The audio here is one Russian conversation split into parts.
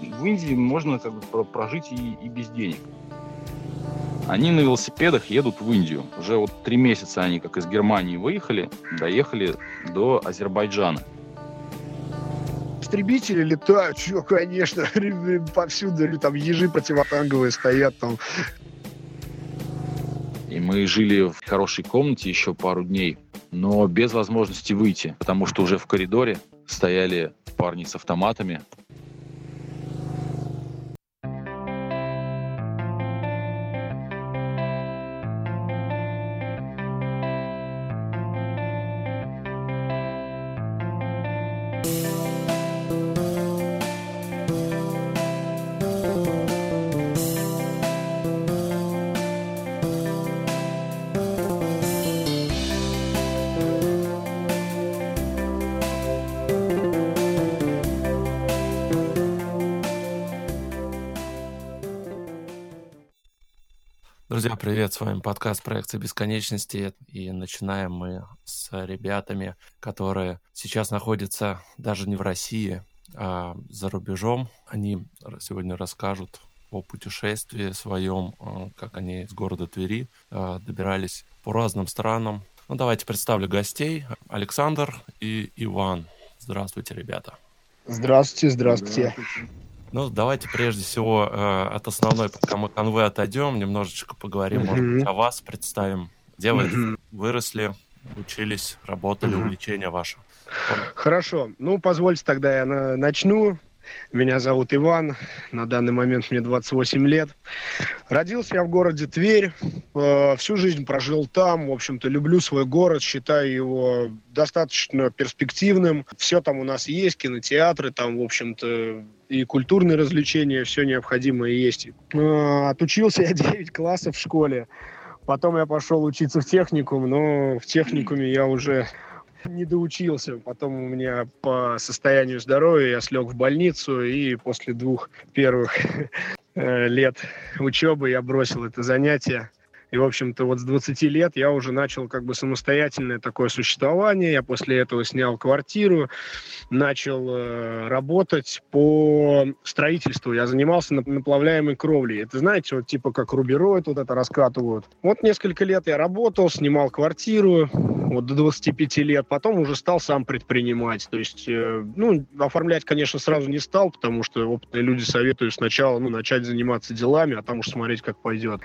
в Индии можно как бы прожить и, и без денег. Они на велосипедах едут в Индию. Уже вот три месяца они как из Германии выехали, доехали до Азербайджана. Истребители летают, что, конечно, повсюду там ежи противотанговые стоят там. И мы жили в хорошей комнате еще пару дней, но без возможности выйти, потому что уже в коридоре стояли парни с автоматами, подкаст проекции бесконечности. И начинаем мы с ребятами, которые сейчас находятся даже не в России, а за рубежом. Они сегодня расскажут о путешествии своем, а, как они из города Твери а, добирались по разным странам. Ну, давайте представлю гостей. Александр и Иван. Здравствуйте, ребята. Здравствуйте, здравствуйте. здравствуйте. Ну, давайте прежде всего э, от основной канвы отойдем, немножечко поговорим, mm-hmm. может быть, о вас представим. Где вы mm-hmm. выросли, учились, работали, mm-hmm. увлечения ваши? Хорошо. Ну, позвольте тогда я на- начну. Меня зовут Иван, на данный момент мне 28 лет. Родился я в городе Тверь, э, всю жизнь прожил там, в общем-то, люблю свой город, считаю его достаточно перспективным. Все там у нас есть, кинотеатры, там, в общем-то, и культурные развлечения, все необходимое есть. Э, отучился я 9 классов в школе. Потом я пошел учиться в техникум, но в техникуме я уже не доучился. Потом у меня по состоянию здоровья я слег в больницу, и после двух первых э, лет учебы я бросил это занятие. И, в общем-то, вот с 20 лет я уже начал как бы самостоятельное такое существование. Я после этого снял квартиру, начал э, работать по строительству. Я занимался наплавляемой кровлей. Это, знаете, вот типа как рубероид вот это раскатывают. Вот несколько лет я работал, снимал квартиру, вот до 25 лет. Потом уже стал сам предпринимать. То есть, э, ну, оформлять, конечно, сразу не стал, потому что опытные люди советуют сначала, ну, начать заниматься делами, а там уж смотреть, как пойдет.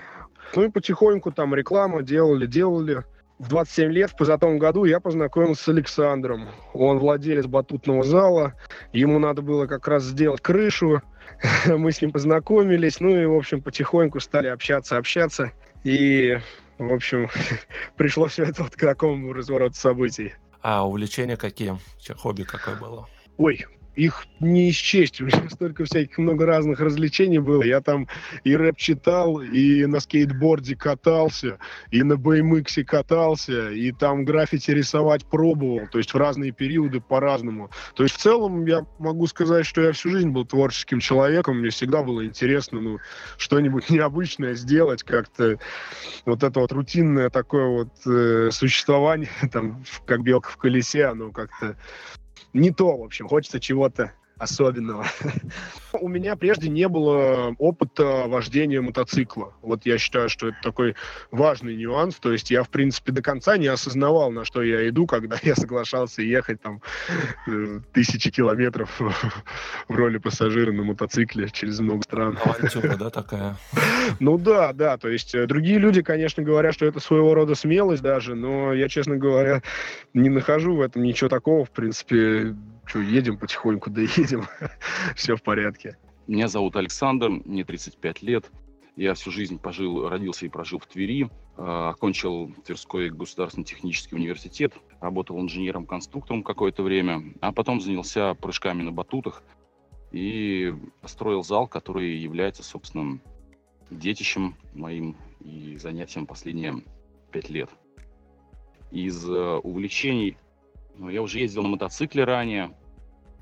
Ну и потихоньку там реклама делали, делали. В 27 лет, в позатом году, я познакомился с Александром. Он владелец батутного зала. Ему надо было как раз сделать крышу. Мы с ним познакомились. Ну и, в общем, потихоньку стали общаться, общаться. И, в общем, пришло все это вот к такому развороту событий. А увлечения какие? Хобби какое было? Ой, их не исчесть. У меня столько всяких много разных развлечений было. Я там и рэп читал, и на скейтборде катался, и на BMX катался, и там граффити рисовать пробовал. То есть в разные периоды по-разному. То есть в целом я могу сказать, что я всю жизнь был творческим человеком. Мне всегда было интересно ну, что-нибудь необычное сделать, как-то вот это вот рутинное такое вот э, существование, там, как белка в колесе, оно как-то не то, в общем, хочется чего-то особенного. У меня прежде не было опыта вождения мотоцикла. Вот я считаю, что это такой важный нюанс. То есть я, в принципе, до конца не осознавал, на что я иду, когда я соглашался ехать там э, тысячи километров в роли пассажира на мотоцикле через много стран. Авантюра, да, такая? Ну да, да. То есть э, другие люди, конечно, говорят, что это своего рода смелость даже, но я, честно говоря, не нахожу в этом ничего такого. В принципе, что, едем потихоньку, доедем, все в порядке. Меня зовут Александр, мне 35 лет. Я всю жизнь пожил, родился и прожил в Твери. Э, окончил Тверской государственный технический университет. Работал инженером-конструктором какое-то время. А потом занялся прыжками на батутах. И построил зал, который является, собственно, детищем моим и занятием последние пять лет. Из э, увлечений я уже ездил на мотоцикле ранее,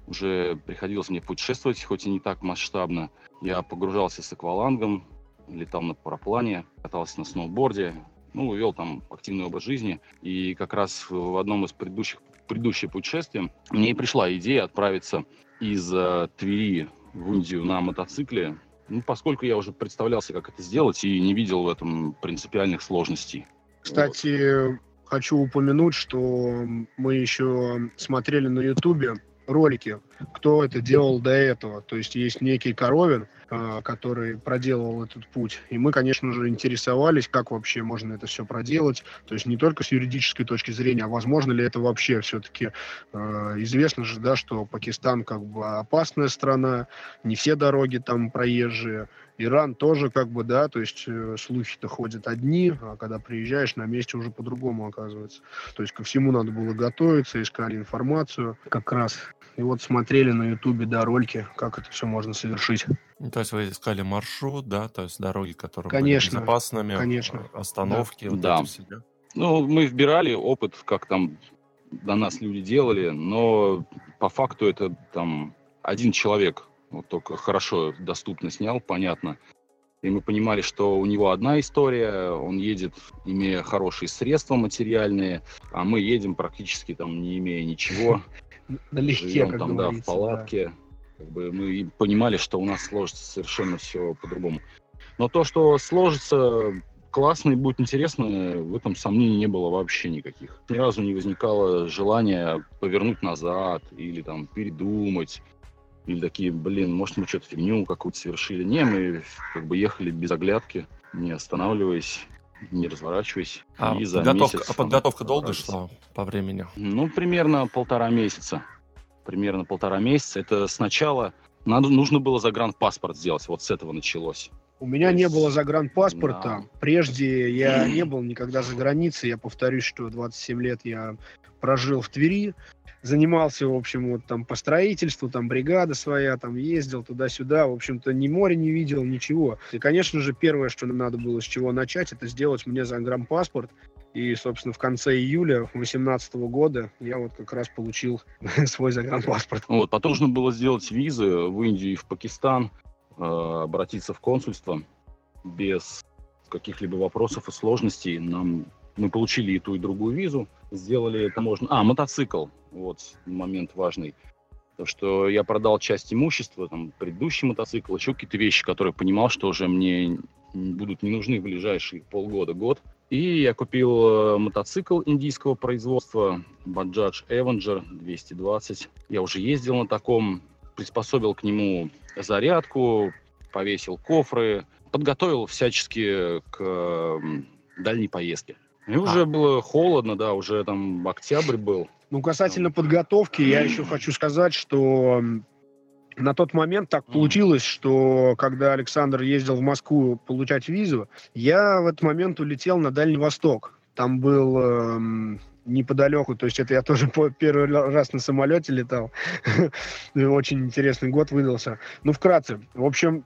уже приходилось мне путешествовать, хоть и не так масштабно. Я погружался с аквалангом, летал на параплане, катался на сноуборде, ну, вел там активный образ жизни. И как раз в одном из предыдущих предыдущее путешествие мне и пришла идея отправиться из э, Твери в Индию на мотоцикле, ну, поскольку я уже представлялся, как это сделать, и не видел в этом принципиальных сложностей. Кстати, вот. Хочу упомянуть, что мы еще смотрели на Ютубе ролики, кто это делал до этого. То есть есть некий Коровин, а, который проделал этот путь. И мы, конечно же, интересовались, как вообще можно это все проделать. То есть не только с юридической точки зрения, а возможно ли это вообще все-таки э, известно же, да, что Пакистан как бы опасная страна, не все дороги там проезжие. Иран тоже как бы, да, то есть э, слухи-то ходят одни, а когда приезжаешь, на месте уже по-другому оказывается. То есть ко всему надо было готовиться, искали информацию как раз. И вот смотрели на ютубе, да, ролики, как это все можно совершить. Ну, то есть вы искали маршрут, да, то есть дороги, которые конечно, были безопасными, конечно. остановки, да. Вот да. Все, да? Ну, мы вбирали опыт, как там до нас люди делали, но по факту это там один человек вот только хорошо доступно снял, понятно. И мы понимали, что у него одна история, он едет, имея хорошие средства материальные, а мы едем практически там не имея ничего. Налегке, Живем там, да, в палатке. Как бы мы понимали, что у нас сложится совершенно все по-другому. Но то, что сложится классно и будет интересно, в этом сомнений не было вообще никаких. Ни разу не возникало желания повернуть назад или там передумать или такие, блин, может, мы что-то фигню какую-то совершили. Не, мы как бы ехали без оглядки, не останавливаясь, не разворачиваясь. А, и за подготовка, месяц, а подготовка долго шла по времени? Ну, примерно полтора месяца. Примерно полтора месяца. Это сначала надо, нужно было загранпаспорт сделать. Вот с этого началось. У меня не было загранпаспорта. Да. Прежде я не был никогда за границей. Я повторюсь, что 27 лет я прожил в Твери занимался, в общем, вот там по строительству, там бригада своя, там ездил туда-сюда, в общем-то, ни моря не видел, ничего. И, конечно же, первое, что нам надо было с чего начать, это сделать мне загранпаспорт. И, собственно, в конце июля 2018 года я вот как раз получил свой загранпаспорт. Вот, потом нужно было сделать визы в Индию и в Пакистан, э, обратиться в консульство без каких-либо вопросов и сложностей. Нам мы получили и ту, и другую визу, сделали можно. А, мотоцикл, вот момент важный. То, что я продал часть имущества, там, предыдущий мотоцикл, еще какие-то вещи, которые понимал, что уже мне будут не нужны в ближайшие полгода, год. И я купил э, мотоцикл индийского производства Bajaj Avenger 220. Я уже ездил на таком, приспособил к нему зарядку, повесил кофры, подготовил всячески к дальней поездке. И а. уже было холодно, да, уже там октябрь был. Ну, касательно подготовки, я еще хочу сказать, что на тот момент так получилось, что когда Александр ездил в Москву получать визу, я в этот момент улетел на Дальний Восток. Там был эм, неподалеку, то есть это я тоже по первый раз на самолете летал. Очень интересный год выдался. Ну, вкратце. В общем,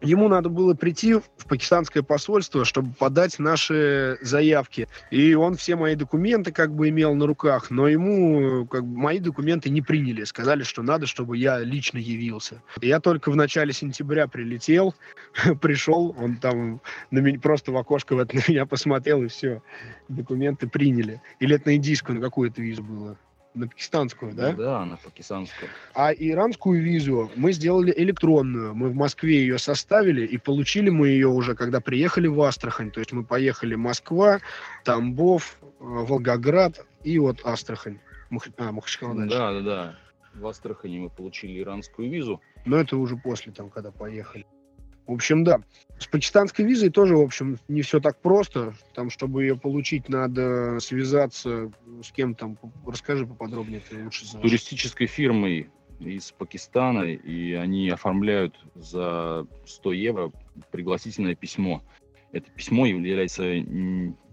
ему надо было прийти в пакистанское посольство, чтобы подать наши заявки. И он все мои документы как бы имел на руках, но ему как бы, мои документы не приняли. Сказали, что надо, чтобы я лично явился. Я только в начале сентября прилетел, пришел, он там на меня, просто в окошко в это на меня посмотрел, и все. Документы приняли. Или это на индийскую, на какую-то визу было? На пакистанскую, да? Да, на пакистанскую. А иранскую визу мы сделали электронную. Мы в Москве ее составили, и получили мы ее уже, когда приехали в Астрахань. То есть мы поехали Москва, Тамбов, э, Волгоград и вот Астрахань. Мух... А, Махачкала дальше. Да, да, да. В Астрахани мы получили иранскую визу. Но это уже после там, когда поехали. В общем, да. С пакистанской визой тоже, в общем, не все так просто. Там, чтобы ее получить, надо связаться с кем там. Расскажи поподробнее, ты лучше знаешь. Туристической фирмой из Пакистана, и они оформляют за 100 евро пригласительное письмо. Это письмо является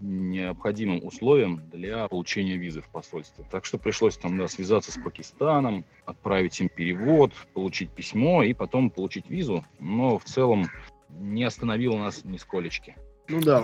необходимым условием для получения визы в посольстве. Так что пришлось там да, связаться с Пакистаном, отправить им перевод, получить письмо и потом получить визу. Но в целом не остановило нас нисколечки. Ну да.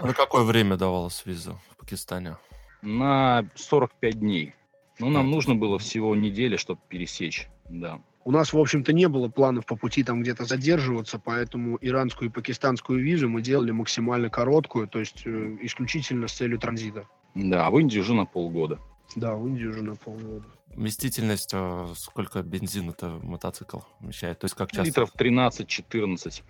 На какое время давалась виза в Пакистане? На 45 дней. Ну, нам нужно было всего неделя, чтобы пересечь, да. У нас, в общем-то, не было планов по пути там где-то задерживаться, поэтому иранскую и пакистанскую визу мы делали максимально короткую, то есть э, исключительно с целью транзита. Да, а в Индии уже на полгода. Да, в Индию уже на полгода. Вместительность, э, сколько бензина-то мотоцикл вмещает? То есть как часто? Литров 13-14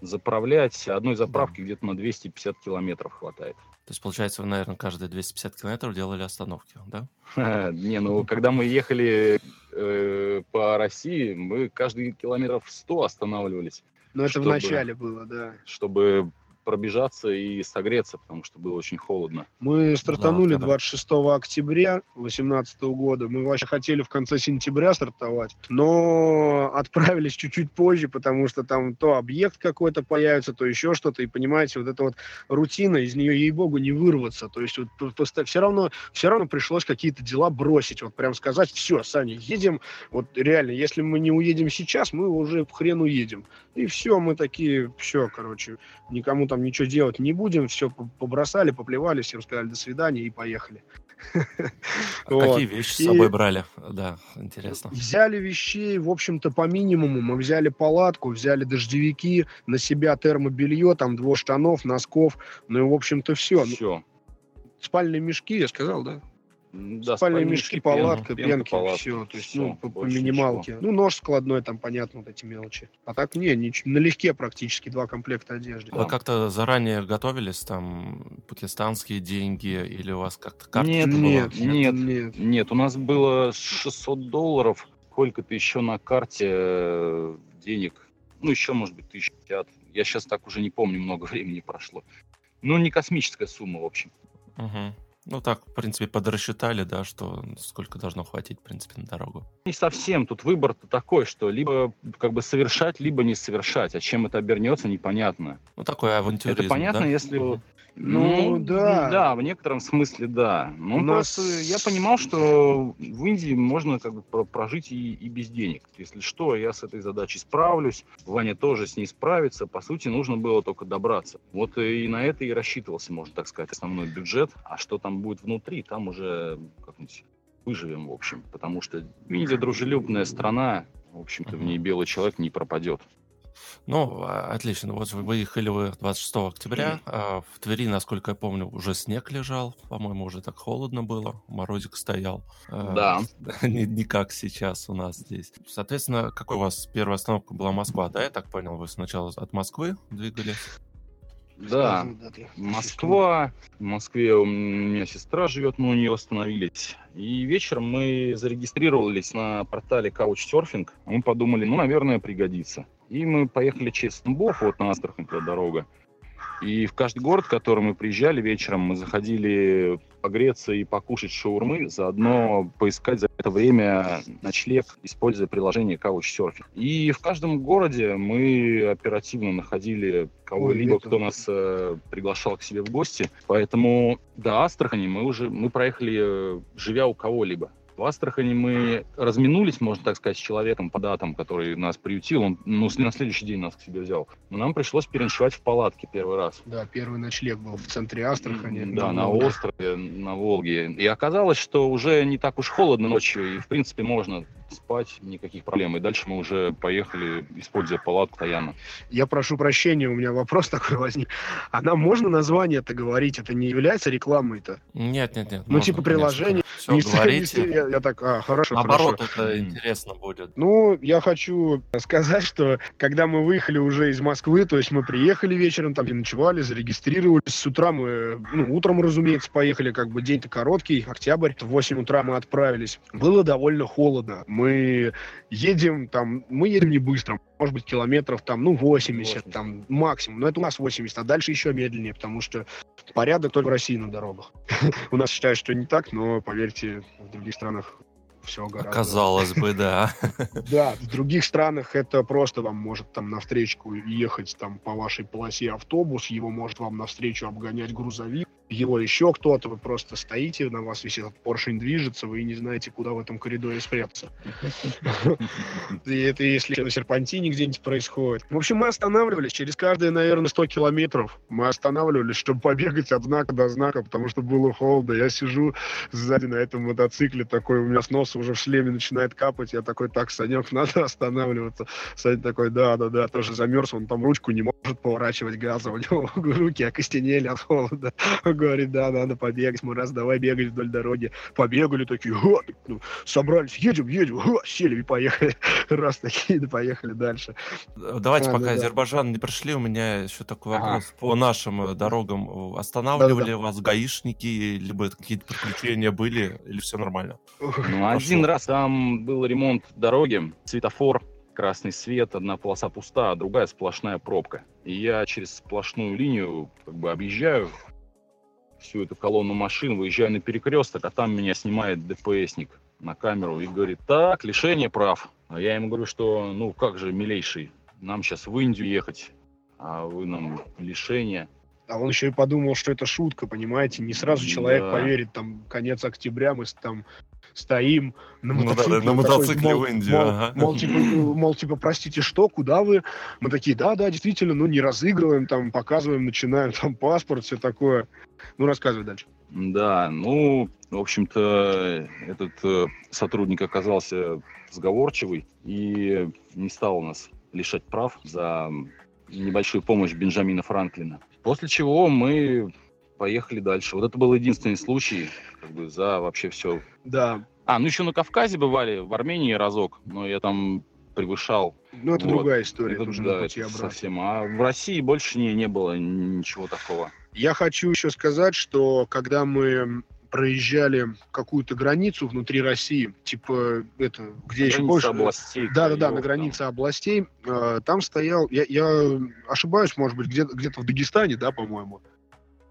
заправлять. Одной заправки где-то на 250 километров хватает. То есть, получается, вы, наверное, каждые 250 километров делали остановки, да? Не, ну, когда мы ехали э, по России, мы каждый километров 100 останавливались. Но это в начале было, да. Чтобы пробежаться и согреться, потому что было очень холодно. Мы стартанули 26 октября 2018 года. Мы вообще хотели в конце сентября стартовать, но отправились чуть-чуть позже, потому что там то объект какой-то появится, то еще что-то. И понимаете, вот эта вот рутина, из нее, ей-богу, не вырваться. То есть вот просто все равно, все равно пришлось какие-то дела бросить. Вот прям сказать, все, Саня, едем. Вот реально, если мы не уедем сейчас, мы уже в хрен уедем. И все, мы такие, все, короче, никому там ничего делать не будем, все побросали, поплевали, всем сказали до свидания и поехали. А какие вещи с собой брали? Да, интересно. Взяли вещей, в общем-то, по минимуму. Мы взяли палатку, взяли дождевики, на себя термобелье, там, двое штанов, носков, ну и, в общем-то, все. Все. Спальные мешки, я сказал, да? Да, спальные мешки, мешки, палатка, пенка, пенки, палатка, все, то есть, все, ну, по, по минималке. Ничего. Ну, нож складной, там, понятно, вот эти мелочи. А так, не, не налегке практически два комплекта одежды. Вы как-то заранее готовились, там, пакистанские деньги, или у вас как-то карта нет, нет, нет, нет, нет, у нас было 600 долларов, сколько-то еще на карте э, денег, ну, еще, может быть, 1050. Я сейчас так уже не помню, много времени прошло. Ну, не космическая сумма, в общем. Угу. Ну так, в принципе, подрасчитали, да, что сколько должно хватить, в принципе, на дорогу. Не совсем. Тут выбор-то такой, что либо как бы совершать, либо не совершать. А чем это обернется, непонятно. Ну такой авантюризм, Это понятно, да? если ну, ну да. Да, в некотором смысле да. Ну, У просто я понимал, что в Индии можно как бы прожить и, и без денег. Если что, я с этой задачей справлюсь. Ваня тоже с ней справится. По сути, нужно было только добраться. Вот и на это и рассчитывался, можно так сказать, основной бюджет. А что там будет внутри, там уже как-нибудь выживем, в общем. Потому что Индия дружелюбная страна. В общем-то, в ней белый человек не пропадет. Ну, а, отлично. Вот вы выехали вы 26 октября. А в Твери, насколько я помню, уже снег лежал. По-моему, уже так холодно было. Морозик стоял. А, да. не, не как сейчас у нас здесь. Соответственно, какой у вас первая остановка была Москва, да? Я так понял, вы сначала от Москвы двигались? Да, Москва. В Москве у меня сестра живет, мы у нее остановились. И вечером мы зарегистрировались на портале Couchsurfing. Мы подумали, ну, наверное, пригодится. И мы поехали через Тамбов, вот на Астрахань дорога. И в каждый город, в который мы приезжали вечером, мы заходили погреться и покушать шаурмы, заодно поискать за это время ночлег, используя приложение Couchsurfing. И в каждом городе мы оперативно находили кого-либо, кто нас э, приглашал к себе в гости. Поэтому до Астрахани мы уже мы проехали, э, живя у кого-либо. В Астрахани мы разминулись, можно так сказать, с человеком по датам, который нас приютил. Он ну, на следующий день нас к себе взял. Но нам пришлось переночевать в палатке первый раз. Да, первый ночлег был в центре Астрахани. Да, на, на острове, на Волге. И оказалось, что уже не так уж холодно ночью, и, в принципе, можно спать, никаких проблем. И дальше мы уже поехали, используя палатку Таяна. Я прошу прощения, у меня вопрос такой возник. А нам можно название-то говорить? Это не является рекламой-то? Нет, нет, нет. Ну, можно, типа приложение. Все, не говорите. Я, я так, а, хорошо, Наоборот, хорошо. это интересно будет. Ну, я хочу сказать, что когда мы выехали уже из Москвы, то есть мы приехали вечером, там и ночевали, зарегистрировались. С утра мы, ну, утром, разумеется, поехали, как бы день-то короткий, октябрь. В 8 утра мы отправились. Было довольно холодно мы едем там, мы едем не быстро, может быть, километров там, ну, 80, 80. там, максимум. Но это у нас 80, а дальше еще медленнее, потому что порядок только в России на дорогах. У нас считают, что не так, но, поверьте, в других странах все гораздо... Казалось бы, да. Да, в других странах это просто вам может там навстречу ехать там по вашей полосе автобус, его может вам навстречу обгонять грузовик, его еще кто-то, вы просто стоите, на вас висит поршень движется, вы не знаете, куда в этом коридоре спрятаться. И это если на серпантине где-нибудь происходит. В общем, мы останавливались через каждые, наверное, 100 километров. Мы останавливались, чтобы побегать от знака до знака, потому что было холодно. Я сижу сзади на этом мотоцикле, такой у меня с носа уже в шлеме начинает капать. Я такой, так, Санек, надо останавливаться. Саня такой, да, да, да, тоже замерз, он там ручку не может поворачивать газом, у него руки окостенели от холода говорит, да, надо побегать. Мы раз, давай бегать вдоль дороги. Побегали такие, Ха! ну, собрались, едем, едем, Ха! сели и поехали. Раз такие, да поехали дальше. Давайте, а, пока да, Азербайджан да. не пришли, у меня еще такой вопрос. Ага. По нашим э, дорогам останавливали да, да. вас гаишники, либо какие-то приключения были, или все нормально? Ну, один раз там был ремонт дороги, светофор, красный свет, одна полоса пуста, а другая сплошная пробка. И я через сплошную линию как бы объезжаю всю эту колонну машин, выезжаю на перекресток, а там меня снимает ДПСник на камеру и говорит, так, лишение прав. А я ему говорю, что, ну, как же, милейший, нам сейчас в Индию ехать, а вы нам лишение. А он еще и подумал, что это шутка, понимаете? Не сразу человек да. поверит, там, конец октября, мы там стоим на мотоцикле. Ну, да, на мотоцикле мол, в Индию. Мол, ага. мол, типа, мол, типа, простите, что, куда вы? Мы такие, да, да, действительно, ну, не разыгрываем, там, показываем, начинаем, там, паспорт, все такое. Ну, рассказывай дальше. Да, ну, в общем-то, этот э, сотрудник оказался сговорчивый и не стал нас лишать прав за небольшую помощь Бенджамина Франклина. После чего мы поехали дальше. Вот это был единственный случай, как бы, за вообще все. Да. А, ну еще на Кавказе бывали, в Армении разок, но я там превышал. Ну, это вот. другая история, это, уже да, это совсем. А в России больше не, не было ничего такого. Я хочу еще сказать, что когда мы проезжали какую-то границу внутри России, типа это, где еще больше... областей. Да, да, да, на границе там. областей. Э, там стоял, я, я ошибаюсь, может быть, где-то где в Дагестане, да, по-моему,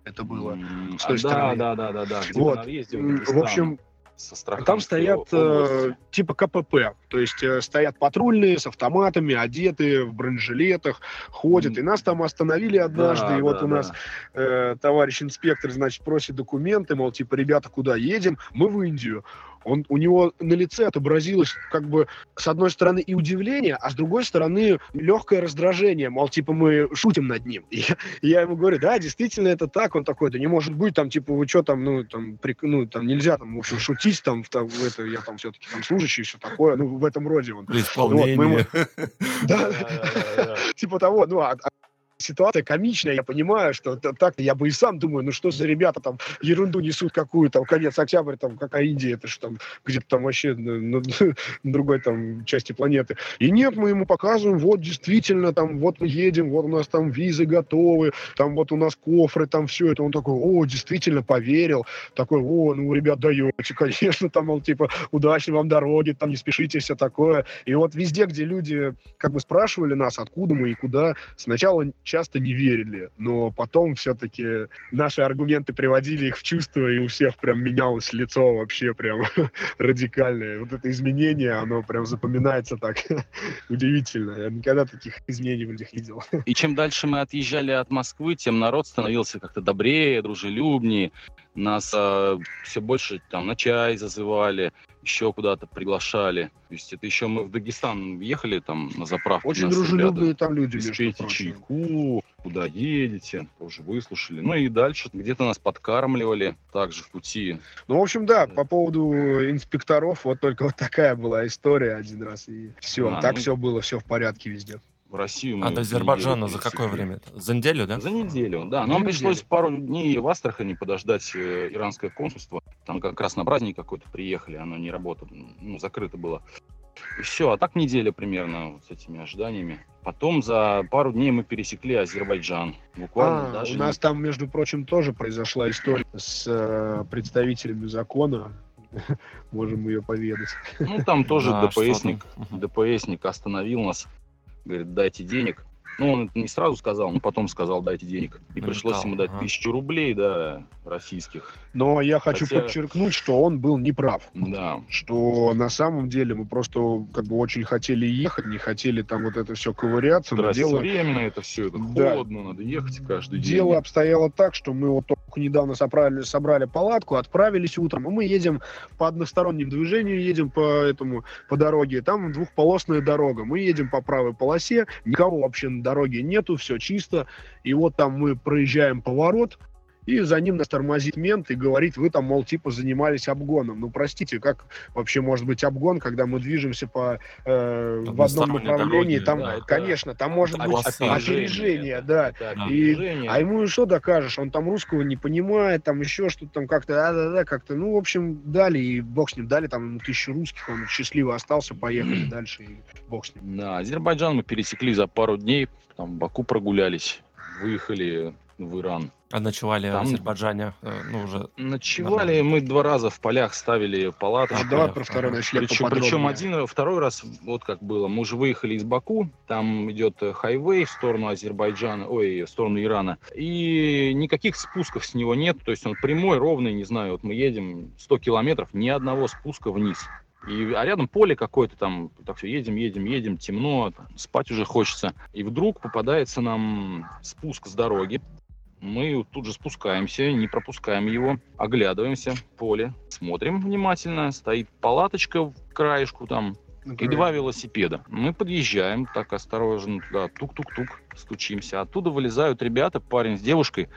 это было. С той а, стороны. Да, да, да, да, да. Вот. В, в общем, там стоят э, типа КПП, то есть э, стоят патрульные с автоматами, одетые в бронежилетах, ходят. И нас там остановили однажды, да, и вот да, у нас э, товарищ инспектор, значит, просит документы, мол, типа, ребята, куда едем? Мы в Индию он, у него на лице отобразилось как бы с одной стороны и удивление, а с другой стороны легкое раздражение, мол, типа мы шутим над ним. И я, я ему говорю, да, действительно это так, он такой, да не может быть, там, типа, вы что там, ну, там, при, ну, там нельзя, там, в общем, шутить, там, в, в это, я там все-таки там служащий, все такое, ну, в этом роде он. При исполнении. Да, типа того, ну, а, а ситуация комичная, я понимаю, что так я бы и сам думаю, ну что за ребята там ерунду несут какую там, конец октября, там, какая Индия, это же там где-то там вообще на, на, на другой там части планеты. И нет, мы ему показываем, вот действительно, там, вот мы едем, вот у нас там визы готовы, там вот у нас кофры, там все это. Он такой, о, действительно поверил, такой, о, ну, ребят, даете, конечно, там, мол, типа, удачной вам дороги, там, не спешите, все такое. И вот везде, где люди как бы спрашивали нас, откуда мы и куда, сначала часто не верили, но потом все-таки наши аргументы приводили их в чувство, и у всех прям менялось лицо вообще прям радикальное. Вот это изменение, оно прям запоминается так удивительно. Я никогда таких изменений в людях не видел. И чем дальше мы отъезжали от Москвы, тем народ становился как-то добрее, дружелюбнее. Нас э, все больше там на чай зазывали, еще куда-то приглашали. То есть это еще мы в Дагестан ехали там на заправку. Очень дружелюбные там люди. Пейте чайку, куда едете, тоже выслушали. Ну и дальше где-то нас подкармливали также в пути. Ну, в общем, да, по поводу инспекторов, вот только вот такая была история один раз. И все, а, так ну... все было, все в порядке везде в Россию. Мы а до Азербайджана за какое время? За неделю, да? За неделю, да. Нам пришлось пару дней в Астрахани подождать э, иранское консульство. Там как раз на праздник какой-то приехали, оно не работало, ну, закрыто было. И все, а так неделя примерно вот с этими ожиданиями. Потом за пару дней мы пересекли Азербайджан. Буквально а, даже. У нас не... там, между прочим, тоже произошла история с э, представителями закона. Можем ее поведать. Ну, там тоже ДПСник, ДПСник остановил нас говорит, дайте денег. Ну, он это не сразу сказал, но потом сказал, дайте денег. И пришлось ему дать ага. тысячу рублей, да, российских. Но я хочу Хотя... подчеркнуть, что он был неправ. Да. Что на самом деле мы просто как бы очень хотели ехать, не хотели там вот это все ковыряться. Но дело... временно это все, это да. холодно, надо ехать каждый день. Дело обстояло так, что мы вот только недавно собрали, собрали палатку, отправились утром, и мы едем по одностороннему движению, едем по этому, по дороге. Там двухполосная дорога. Мы едем по правой полосе, никого вообще на дороге нету, все чисто. И вот там мы проезжаем поворот, и за ним нас тормозит мент и говорит, вы там, мол, типа занимались обгоном. Ну, простите, как вообще может быть обгон, когда мы движемся по, э, в одном направлении? Дороги, там, да, конечно, там может быть опережение, да. да. И, а ему что докажешь? Он там русского не понимает, там еще что-то там как-то, да-да-да, как-то, ну, в общем, дали, и бог с ним, дали там тысячу русских, он счастливо остался, поехали дальше, и бог с ним. Да, Азербайджан мы пересекли за пару дней, там в Баку прогулялись, выехали в Иран. А ночевали Там... в Азербайджане? Э, ну, уже ночевали, нормально. мы два раза в полях ставили палаточку. А давай про второй ночлег причем, причем один, второй раз, вот как было, мы уже выехали из Баку, там идет хайвей в сторону Азербайджана, ой, в сторону Ирана, и никаких спусков с него нет, то есть он прямой, ровный, не знаю, вот мы едем 100 километров, ни одного спуска вниз. И, а рядом поле какое-то там, так все, едем, едем, едем, темно, там, спать уже хочется. И вдруг попадается нам спуск с дороги. Мы тут же спускаемся, не пропускаем его, оглядываемся, поле, смотрим внимательно, стоит палаточка в краешку там, и два велосипеда. Мы подъезжаем так осторожно туда, тук-тук-тук, стучимся. Оттуда вылезают ребята, парень с девушкой,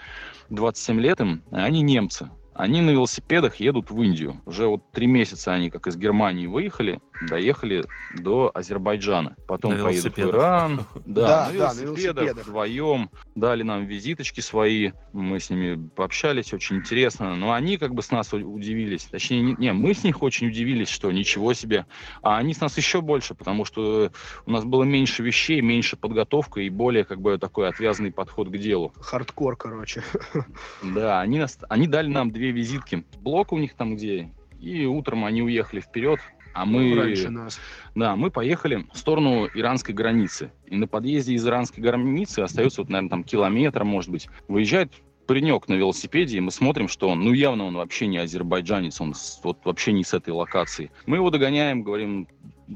27 лет им, они немцы. Они на велосипедах едут в Индию. Уже вот три месяца они как из Германии выехали, доехали до Азербайджана. Потом на поедут в Иран. Да, да, на велосипедах вдвоем. Дали нам визиточки свои. Мы с ними пообщались, очень интересно. Но они как бы с нас удивились. Точнее, не, не мы с них очень удивились, что ничего себе. А они с нас еще больше, потому что у нас было меньше вещей, меньше подготовка и более как бы такой отвязанный подход к делу. Хардкор, короче. Да, они, нас, они дали нам две визитки. Блок у них там где, и утром они уехали вперед, а мы... Раньше нас. Да, мы поехали в сторону иранской границы. И на подъезде из иранской границы остается, вот, наверное, там километр, может быть. Выезжает паренек на велосипеде, и мы смотрим, что он, ну, явно он вообще не азербайджанец, он вот вообще не с этой локации. Мы его догоняем, говорим,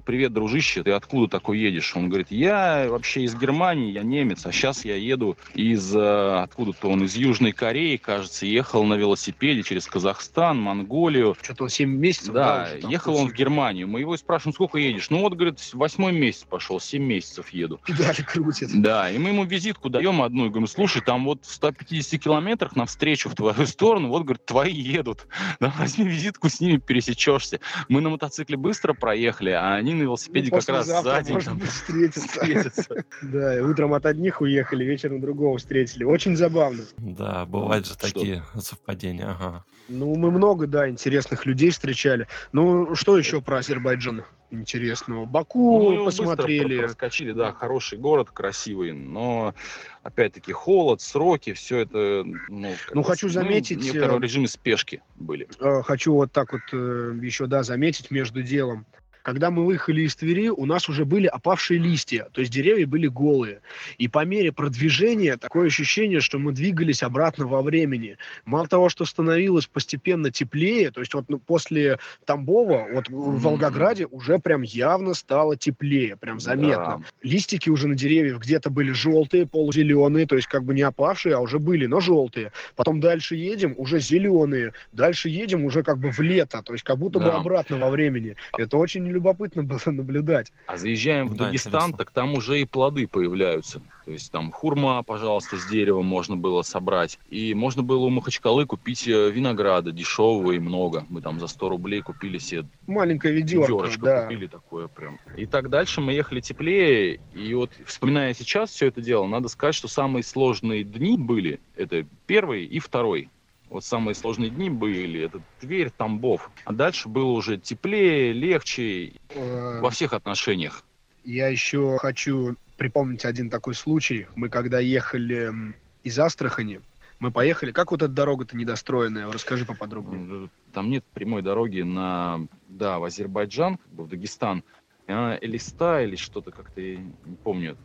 привет, дружище, ты откуда такой едешь? Он говорит, я вообще из Германии, я немец, а сейчас я еду из, э, откуда-то он, из Южной Кореи, кажется, ехал на велосипеде через Казахстан, Монголию. Что-то он 7 месяцев? Да, да ехал он в Германию. Мы его спрашиваем, сколько едешь? Ну вот, говорит, восьмой месяц пошел, 7 месяцев еду. Педали крутит. Да, и мы ему визитку даем одну, и говорим, слушай, там вот в 150 километрах навстречу в твою сторону, вот, говорит, твои едут. Да, возьми визитку, с ними пересечешься. Мы на мотоцикле быстро проехали, а они на велосипеде ну, как раз сзади. Может быть, встретиться. Да, утром от одних уехали, вечером другого встретили. Очень забавно. Да, бывают же такие совпадения. Ага. Ну, мы много, да, интересных людей встречали. Ну, что еще про Азербайджан интересного? Баку ну, посмотрели. Проскочили, да, хороший город, красивый, но опять-таки холод, сроки, все это... Ну, ну хочу заметить... Ну, в режиме спешки были. Э, хочу вот так вот э, еще, да, заметить между делом. Когда мы выехали из Твери, у нас уже были опавшие листья, то есть деревья были голые. И по мере продвижения такое ощущение, что мы двигались обратно во времени. Мало того, что становилось постепенно теплее, то есть вот ну, после Тамбова, вот в Волгограде уже прям явно стало теплее, прям заметно. Да. Листики уже на деревьях где-то были желтые, полузеленые, то есть как бы не опавшие, а уже были, но желтые. Потом дальше едем, уже зеленые. Дальше едем уже как бы в лето, то есть как будто да. бы обратно во времени. Это очень любопытно было наблюдать. А заезжаем в да, Дагестан, интересно. так там уже и плоды появляются. То есть там хурма, пожалуйста, с дерева можно было собрать. И можно было у Махачкалы купить э, винограда дешевого и много. Мы там за 100 рублей купили себе... Маленькое ведерко, да. купили такое прям. И так дальше мы ехали теплее. И вот вспоминая сейчас все это дело, надо сказать, что самые сложные дни были, это первый и второй вот самые сложные дни были, это Тверь, Тамбов. А дальше было уже теплее, легче э, во всех отношениях. Я еще хочу припомнить один такой случай. Мы когда ехали из Астрахани, мы поехали. Как вот эта дорога-то недостроенная? Расскажи поподробнее. Там нет прямой дороги на, да, в Азербайджан, в Дагестан. Она Элиста или что-то как-то, не помню.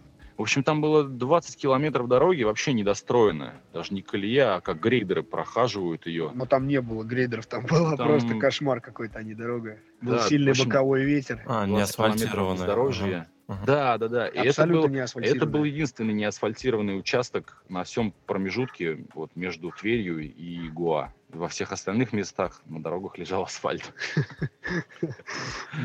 В общем, там было 20 километров дороги вообще недостроенная. Даже не колея, а как грейдеры прохаживают ее. Но там не было грейдеров, там было там... просто кошмар какой-то, а не дорога. Был да, сильный общем... боковой ветер. А, не асфальтированная. Дорожье. Ага. Да, да, да. И это был, это был единственный неасфальтированный участок на всем промежутке вот, между Тверью и Гуа. Во всех остальных местах на дорогах лежал асфальт.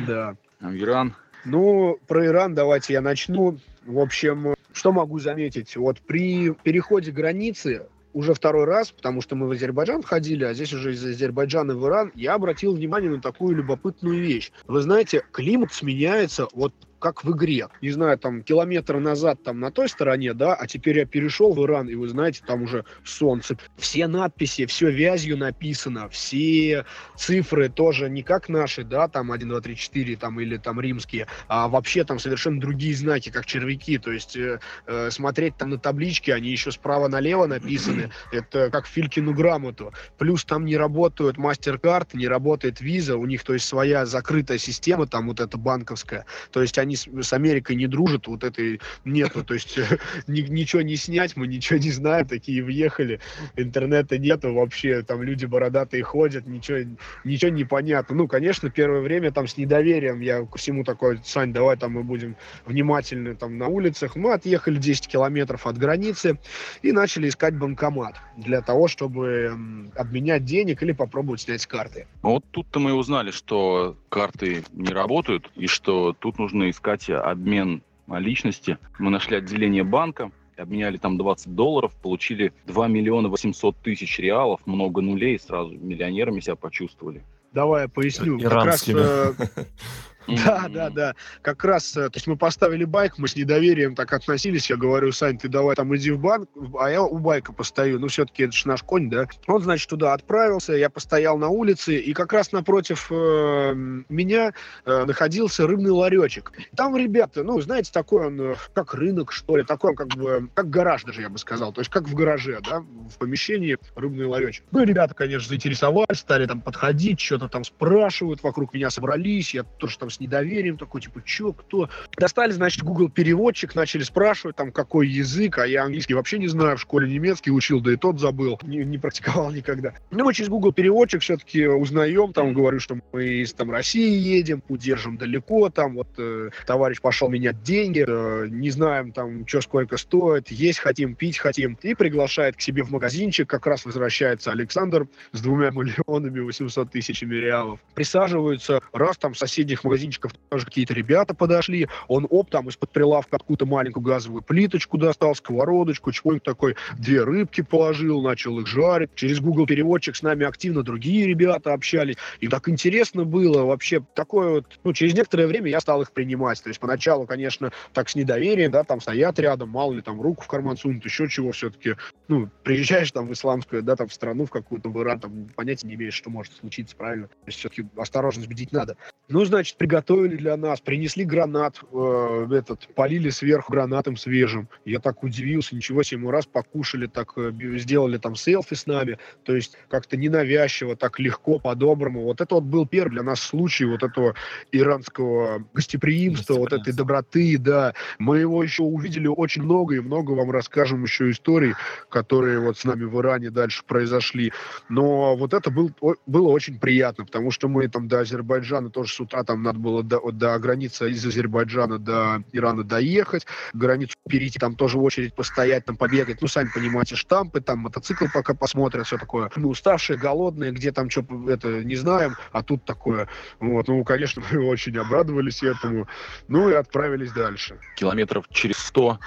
Да. Иран. Ну, про Иран давайте я начну. В общем, что могу заметить? Вот при переходе границы уже второй раз, потому что мы в Азербайджан ходили, а здесь уже из Азербайджана в Иран, я обратил внимание на такую любопытную вещь. Вы знаете, климат сменяется вот как в игре. Не знаю, там километр назад там на той стороне, да, а теперь я перешел в Иран, и вы знаете, там уже солнце. Все надписи, все вязью написано, все цифры тоже не как наши, да, там 1, 2, 3, 4, там, или там римские, а вообще там совершенно другие знаки, как червяки. То есть э, э, смотреть там на таблички, они еще справа налево написаны. Это как Филькину грамоту. Плюс там не работают мастер-карты, не работает виза, у них, то есть, своя закрытая система, там вот эта банковская. То есть они с, с Америкой не дружат, вот этой нету, то есть ни, ничего не снять, мы ничего не знаем, такие въехали, интернета нету вообще, там люди бородатые ходят, ничего, ничего не понятно. Ну, конечно, первое время там с недоверием я ко всему такой, Сань, давай там мы будем внимательны там на улицах. Мы отъехали 10 километров от границы и начали искать банкомат для того, чтобы обменять денег или попробовать снять с карты. Вот тут-то мы узнали, что карты не работают и что тут нужно искать обмен личности. Мы нашли отделение банка, обменяли там 20 долларов, получили 2 миллиона 800 тысяч реалов, много нулей, сразу миллионерами себя почувствовали. Давай я поясню. Иранскими. Как раз, э, да, да, да. Как раз, э, то есть мы поставили байк, мы с недоверием так относились. Я говорю, Сань, ты давай там иди в банк, а я у байка постою. Ну, все-таки это же наш конь, да. Он, значит, туда отправился, я постоял на улице, и как раз напротив э, меня э, находился рыбный ларечек. Там ребята, ну, знаете, такой он, э, как рынок, что ли, такой как бы, как гараж даже, я бы сказал. То есть как в гараже, да, в помещении рыбный ларечек. Ну, и ребята, конечно, заинтересовались, стали там подходить, что-то там спрашивают, вокруг меня собрались, я тоже там с недоверием, такой, типа, чё, кто? Достали, значит, Google переводчик, начали спрашивать, там, какой язык, а я английский вообще не знаю, в школе немецкий учил, да и тот забыл, не, не практиковал никогда. Ну, мы через Google переводчик все-таки узнаем, там, говорю, что мы из там России едем, удержим далеко, там, вот, э, товарищ пошел менять деньги, э, не знаем, там, что сколько стоит, есть хотим, пить хотим, и приглашает к себе в магазинчик, как раз возвращается Александр с двумя миллионами 800 тысячами реалов. Присаживаются, раз там в соседних магазинчиках магазинчиков тоже какие-то ребята подошли, он оп, там из-под прилавка какую-то маленькую газовую плиточку достал, сковородочку, чего-нибудь такой, две рыбки положил, начал их жарить. Через Google переводчик с нами активно другие ребята общались. И так интересно было вообще такое вот, ну, через некоторое время я стал их принимать. То есть поначалу, конечно, так с недоверием, да, там стоят рядом, мало ли там руку в карман сунут, еще чего все-таки, ну, приезжаешь там в исламскую, да, там в страну в какую-то, в Иран, там понятия не имеешь, что может случиться, правильно? То есть все-таки осторожность бдить надо. Ну, значит, приготовили для нас, принесли гранат, э, этот, полили сверху гранатом свежим. Я так удивился, ничего себе, мы раз покушали, так э, сделали там селфи с нами, то есть как-то ненавязчиво, так легко, по-доброму. Вот это вот был первый для нас случай вот этого иранского гостеприимства, вот этой доброты, да. Мы его еще увидели очень много, и много вам расскажем еще историй, которые вот с нами в Иране дальше произошли. Но вот это был, было очень приятно, потому что мы там до Азербайджана тоже с утра там надо было до, до границы из Азербайджана до Ирана доехать, границу перейти, там тоже в очередь постоять, там побегать. Ну, сами понимаете, штампы, там мотоцикл пока посмотрят, все такое. Мы уставшие, голодные, где там что, это не знаем, а тут такое. Вот, ну, конечно, мы очень обрадовались этому. Ну и отправились дальше. Километров через сто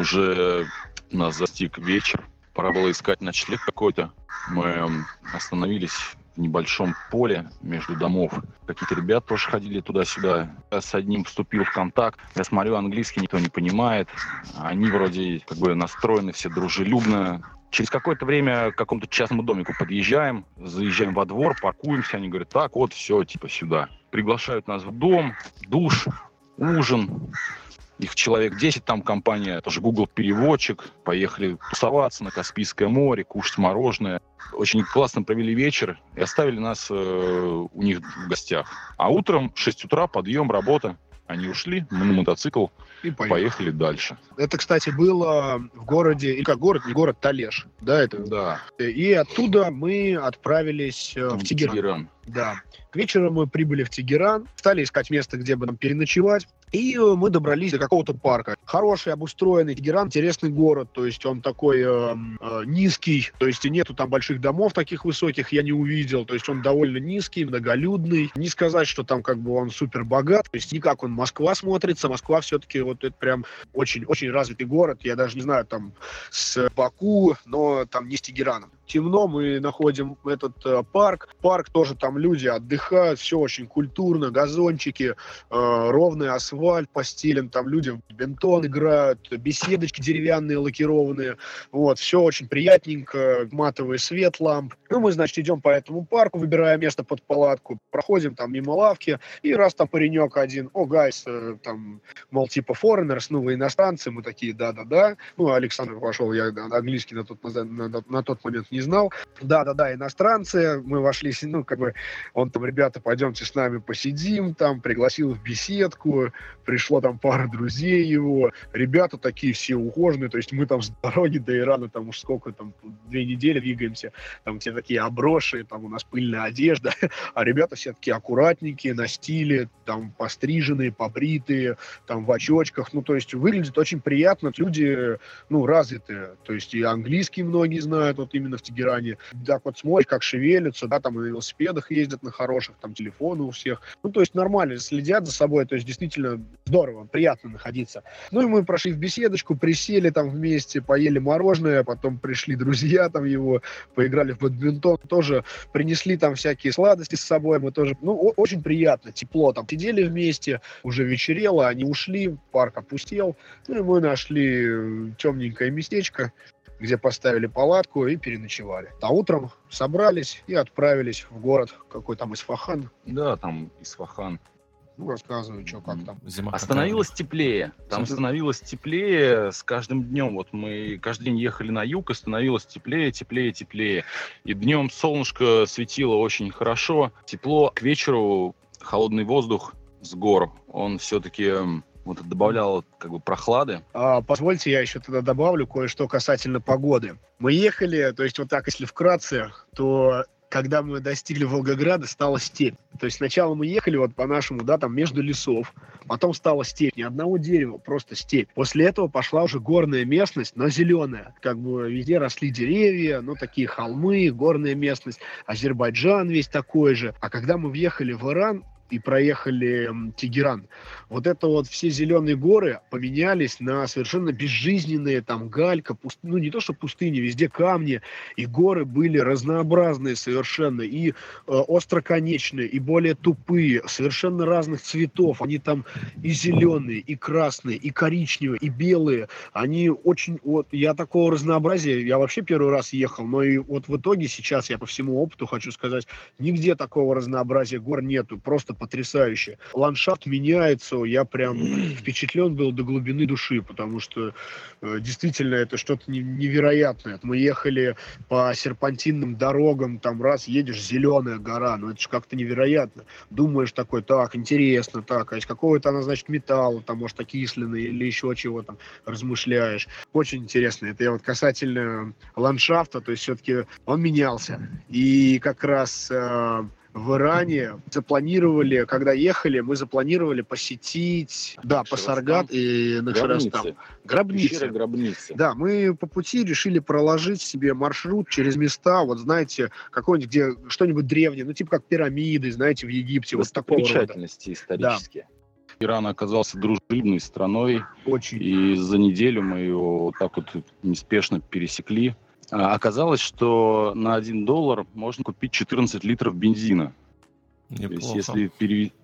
уже нас застиг вечер. Пора было искать ночлег какой-то. Мы остановились небольшом поле между домов. Какие-то ребята тоже ходили туда-сюда. Я с одним вступил в контакт. Я смотрю, английский никто не понимает. Они вроде как бы настроены все дружелюбно. Через какое-то время к какому-то частному домику подъезжаем, заезжаем во двор, паркуемся. Они говорят, так, вот, все, типа сюда. Приглашают нас в дом, душ, ужин. Их человек 10, там компания, тоже Google переводчик. Поехали тусоваться на Каспийское море, кушать мороженое. Очень классно провели вечер и оставили нас э, у них в гостях. А утром в 6 утра подъем, работа. Они ушли, мы на мотоцикл и поехали. поехали дальше. Это, кстати, было в городе, или как город, не город, Талеш, да, это? Да. И оттуда мы отправились э, в Тегеран. Тегеран. Да. К вечеру мы прибыли в Тегеран, стали искать место, где бы нам переночевать. И э, мы добрались до какого-то парка. Хороший, обустроенный Тегеран, интересный город, то есть он такой э, э, низкий, то есть нету там больших домов таких высоких, я не увидел, то есть он довольно низкий, многолюдный. Не сказать, что там как бы он супер богат, то есть не как он Москва смотрится, Москва все-таки вот это прям очень-очень развитый город, я даже не знаю, там с Баку, но там не с Тегераном темно, мы находим этот э, парк. Парк тоже там люди отдыхают, все очень культурно, газончики, э, ровный асфальт постелен, там люди в бадминтон играют, беседочки деревянные лакированные. Вот, все очень приятненько, матовый свет ламп. Ну, мы, значит, идем по этому парку, выбираем место под палатку, проходим там мимо лавки, и раз там паренек один, oh, guys, э, там, мол, типа foreigners, ну, вы иностранцы, мы такие, да-да-да. Ну, Александр пошел, я английский на тот, на, на, на тот момент не не знал. Да-да-да, иностранцы, мы вошли, ну, как бы, он там, ребята, пойдемте с нами посидим, там, пригласил в беседку, пришло там пара друзей его, ребята такие все ухоженные, то есть мы там с дороги до Ирана, там уж сколько, там, две недели двигаемся, там все такие оброши, там у нас пыльная одежда, а ребята все такие аккуратненькие, на стиле, там, постриженные, побритые, там, в очочках, ну, то есть выглядит очень приятно, люди, ну, развитые, то есть и английский многие знают, вот именно в Тегеране. Так вот смотришь, как шевелятся, да, там на велосипедах ездят на хороших, там телефоны у всех. Ну, то есть нормально, следят за собой, то есть действительно здорово, приятно находиться. Ну, и мы прошли в беседочку, присели там вместе, поели мороженое, потом пришли друзья там его, поиграли в бадминтон, тоже принесли там всякие сладости с собой, мы тоже, ну, очень приятно, тепло, там сидели вместе, уже вечерело, они ушли, парк опустел, ну, и мы нашли э, темненькое местечко, где поставили палатку и переночевали. А утром собрались и отправились в город, какой там Исфахан. Да, там Исфахан. Ну, рассказываю, что, как там. Зима Остановилось теплее. Там становилось теплее с каждым днем. Вот мы каждый день ехали на юг, и становилось теплее, теплее, теплее. И днем солнышко светило очень хорошо. Тепло. К вечеру холодный воздух с гор. Он все-таки вот добавлял как бы прохлады. А, позвольте, я еще тогда добавлю кое-что касательно погоды. Мы ехали, то есть вот так, если вкратце, то когда мы достигли Волгограда, стала степь. То есть сначала мы ехали вот по-нашему, да, там между лесов, потом стала степь, ни одного дерева, просто степь. После этого пошла уже горная местность, но зеленая. Как бы везде росли деревья, ну, такие холмы, горная местность. Азербайджан весь такой же. А когда мы въехали в Иран, и проехали Тегеран. Вот это вот все зеленые горы поменялись на совершенно безжизненные, там галька, пуст... ну не то что пустыни, везде камни, и горы были разнообразные совершенно, и э, остроконечные, и более тупые, совершенно разных цветов. Они там и зеленые, и красные, и коричневые, и белые. Они очень, вот я такого разнообразия, я вообще первый раз ехал, но и вот в итоге сейчас я по всему опыту хочу сказать, нигде такого разнообразия гор нету, просто потрясающе. Ландшафт меняется, я прям впечатлен был до глубины души, потому что э, действительно это что-то невероятное. Мы ехали по серпантинным дорогам, там раз едешь, зеленая гора, ну это же как-то невероятно. Думаешь такой, так, интересно, так, а из какого-то она, значит, металла, там, может, окисленный или еще чего там, размышляешь. Очень интересно. Это я вот касательно ландшафта, то есть все-таки он менялся. И как раз э, в Иране запланировали, когда ехали, мы запланировали посетить, да, Пасаргат и Накширастам. Гробницы. гробницы. Да, мы по пути решили проложить себе маршрут через места, вот знаете, какой-нибудь, где что-нибудь древнее, ну типа как пирамиды, знаете, в Египте, вот такого рода. исторические. Да. Иран оказался дружелюбной страной. Очень. И за неделю мы его вот так вот неспешно пересекли. А, оказалось, что на 1 доллар можно купить 14 литров бензина. Неплохо. То есть, если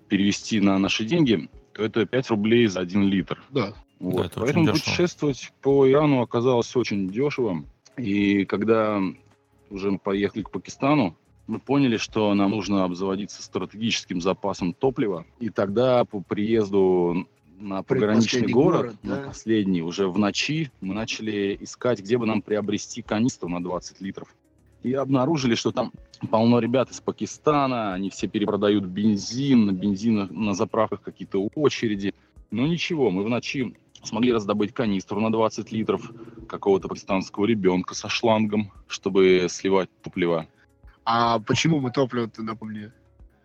перевести на наши деньги, то это 5 рублей за 1 литр. Да. Вот. Да, Поэтому путешествовать по Ирану оказалось очень дешево. И когда уже мы поехали к Пакистану, мы поняли, что нам нужно обзаводиться стратегическим запасом топлива. И тогда по приезду на пограничный город, город да? на последний, уже в ночи, мы начали искать, где бы нам приобрести канистру на 20 литров. И обнаружили, что там полно ребят из Пакистана, они все перепродают бензин, на бензин на заправках какие-то очереди. Но ничего, мы в ночи смогли раздобыть канистру на 20 литров какого-то пакистанского ребенка со шлангом, чтобы сливать топливо. А почему мы топливо-то, напомни?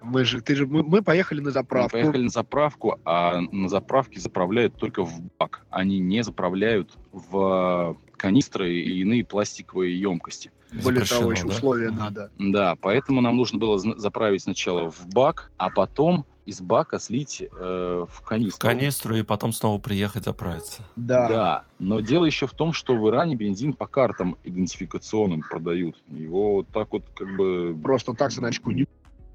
Мы же, ты же, мы, мы поехали на заправку. Мы поехали на заправку, а на заправке заправляют только в бак. Они не заправляют в канистры и иные пластиковые емкости. Более того, еще да? условия надо. Да, поэтому нам нужно было заправить сначала в бак, а потом из бака слить э, в канистру. В канистру и потом снова приехать заправиться. Да. Да. Но дело еще в том, что в Иране бензин по картам идентификационным продают. Его вот так вот как бы... Просто так значку не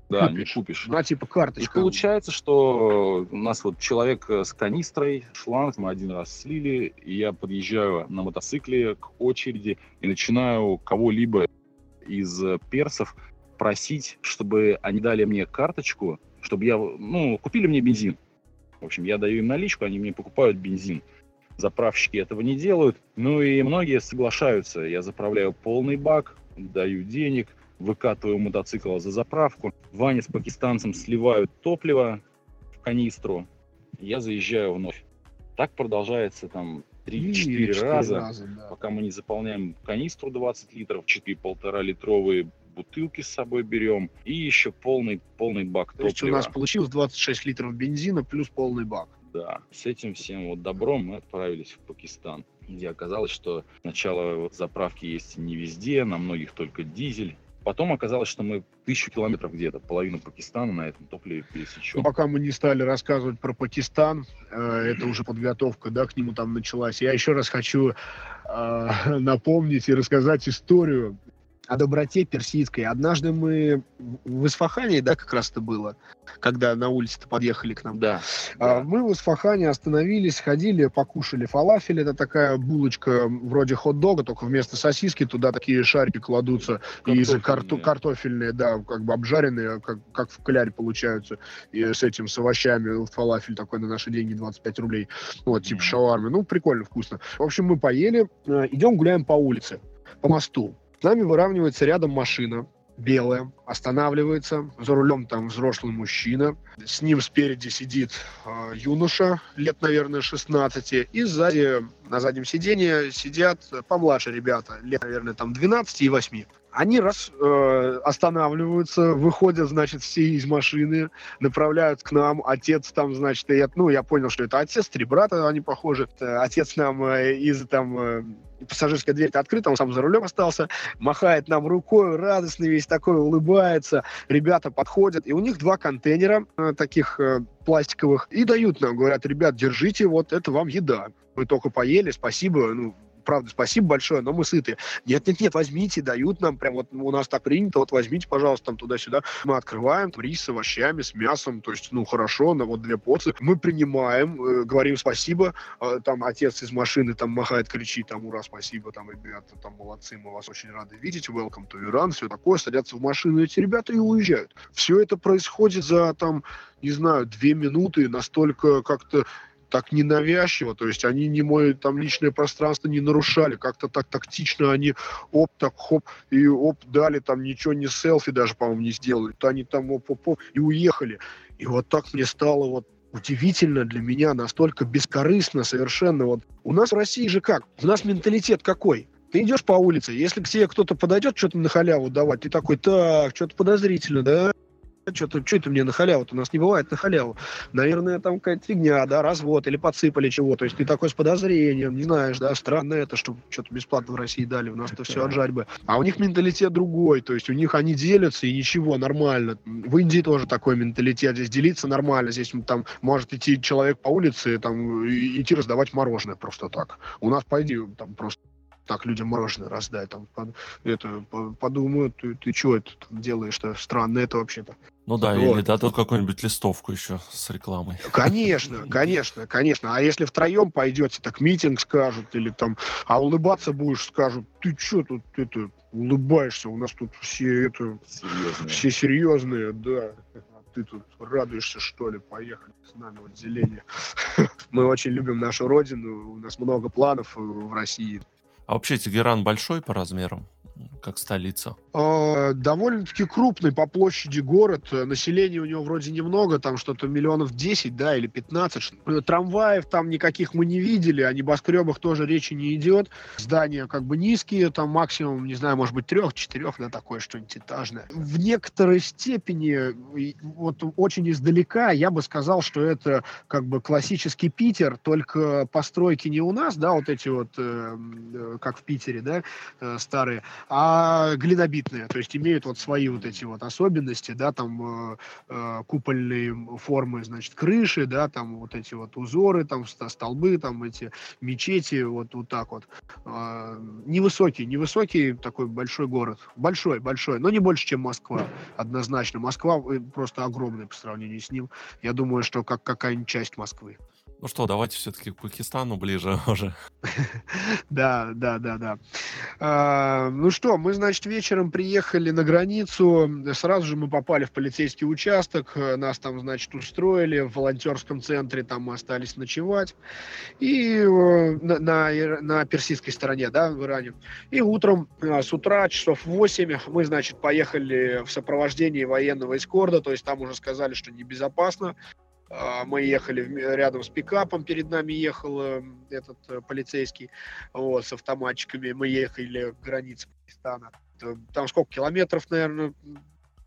да, купишь. не купишь. На типа карточка. И получается, что у нас вот человек с канистрой, шланг, мы один раз слили, и я подъезжаю на мотоцикле к очереди и начинаю кого-либо из персов просить, чтобы они дали мне карточку, чтобы я, ну, купили мне бензин. В общем, я даю им наличку, они мне покупают бензин. Заправщики этого не делают. Ну и многие соглашаются. Я заправляю полный бак, даю денег, выкатываю мотоцикл за заправку. Ваня с пакистанцем сливают топливо в канистру. Я заезжаю вновь. Так продолжается там 3-4 раза, раза да. пока мы не заполняем канистру 20 литров, 4 полтора литровые бутылки с собой берем и еще полный, полный бак То топлива. есть у нас получилось 26 литров бензина плюс полный бак. Да, с этим всем вот добром мы отправились в Пакистан, где оказалось, что сначала вот заправки есть не везде, на многих только дизель, Потом оказалось, что мы тысячу километров где-то, половину Пакистана на этом топливе пересечем. Пока мы не стали рассказывать про Пакистан, э, это уже подготовка, да, к нему там началась. Я еще раз хочу э, напомнить и рассказать историю о доброте персидской. Однажды мы в Исфахане, да, как раз это было, когда на улице-то подъехали к нам. Да, а, да. Мы в Исфахане остановились, ходили, покушали фалафель. Это такая булочка вроде хот-дога, только вместо сосиски туда такие шарики кладутся из карту картофельные, да, как бы обжаренные, как, как в кляре получаются, и с этим, с овощами. Фалафель такой на наши деньги 25 рублей. Вот, типа mm. шавармы. Ну, прикольно, вкусно. В общем, мы поели, э, идем гуляем по улице, по мосту нами выравнивается рядом машина, белая, останавливается, за рулем там взрослый мужчина, с ним спереди сидит э, юноша, лет, наверное, 16, и сзади, на заднем сиденье сидят помладше ребята, лет, наверное, там 12 и 8. Они раз э, останавливаются, выходят, значит, все из машины, направляют к нам. Отец там, значит, я, ну, я понял, что это отец, три брата, они похожи. Отец нам э, из там э, пассажирская дверь открыта, он сам за рулем остался, махает нам рукой, радостный весь такой, улыбается. Ребята подходят, и у них два контейнера э, таких э, пластиковых, и дают нам, говорят, ребят, держите, вот это вам еда. Мы только поели, спасибо, ну, правда, спасибо большое, но мы сыты. Нет-нет-нет, возьмите, дают нам, прям вот у нас так принято, вот возьмите, пожалуйста, там туда-сюда. Мы открываем, рис с овощами, с мясом, то есть, ну, хорошо, на вот две порции. Мы принимаем, э, говорим спасибо, э, там отец из машины там махает, кричит, там, ура, спасибо, там, ребята, там, молодцы, мы вас очень рады видеть, welcome to Иран, все такое, садятся в машину эти ребята и уезжают. Все это происходит за, там, не знаю, две минуты, настолько как-то так ненавязчиво, то есть они не мое там личное пространство не нарушали, как-то так тактично они оп, так хоп, и оп, дали там ничего не селфи даже, по-моему, не сделали, то они там оп, оп, оп, и уехали. И вот так мне стало вот удивительно для меня, настолько бескорыстно совершенно. Вот у нас в России же как? У нас менталитет какой? Ты идешь по улице, если к тебе кто-то подойдет что-то на халяву давать, ты такой, так, что-то подозрительно, да? Что-то, что это мне на халяву у нас не бывает на халяву. Наверное, там какая-то фигня, да, развод или подсыпали чего. То есть ты такой с подозрением, не знаешь, да, странно это, что что-то бесплатно в России дали, у нас-то все отжать бы. А у них менталитет другой, то есть у них они делятся и ничего, нормально. В Индии тоже такой менталитет, здесь делиться нормально, здесь там может идти человек по улице, там, идти раздавать мороженое просто так. У нас, пойди, там просто так людям мороженое раздай, там, под, это, подумают, ты, ты что это делаешь-то, странно это вообще-то. Ну да, вот. или дадут какую-нибудь листовку еще с рекламой. Конечно, конечно, конечно. А если втроем пойдете, так митинг скажут, или там, а улыбаться будешь, скажут, ты что тут это, улыбаешься, у нас тут все это, серьезные. все серьезные, да. Ты тут радуешься, что ли, поехали с нами в отделение. Мы очень любим нашу родину, у нас много планов в России. А вообще Тегеран большой по размерам, как столица? э, довольно-таки крупный по площади город. Населения у него вроде немного, там что-то миллионов 10, да, или 15. Трамваев там никаких мы не видели, о небоскребах тоже речи не идет. Здания как бы низкие, там максимум, не знаю, может быть, трех-четырех, да, такое что-нибудь этажное. В некоторой степени, вот очень издалека, я бы сказал, что это как бы классический Питер, только постройки не у нас, да, вот эти вот, э, э как в Питере, да, э, старые, а глинобитные, то есть имеют вот свои вот эти вот особенности, да, там э, э, купольные формы, значит, крыши, да, там вот эти вот узоры, там столбы, там эти мечети, вот, вот так вот. Э, невысокий, невысокий такой большой город, большой, большой, но не больше, чем Москва, однозначно. Москва э, просто огромная по сравнению с ним. Я думаю, что как какая-нибудь часть Москвы. Ну что, давайте все-таки к Пакистану ближе уже. Да, да, да, да. А, ну что, мы, значит, вечером приехали на границу, сразу же мы попали в полицейский участок, нас там, значит, устроили в волонтерском центре, там мы остались ночевать, и э, на, персидской стороне, да, в Иране. И утром, э, с утра, часов 8, мы, значит, поехали в сопровождении военного эскорта, то есть там уже сказали, что небезопасно, мы ехали рядом с пикапом, перед нами ехал э, этот э, полицейский вот, с автоматчиками. Мы ехали к границе Пакистана. Там сколько километров, наверное,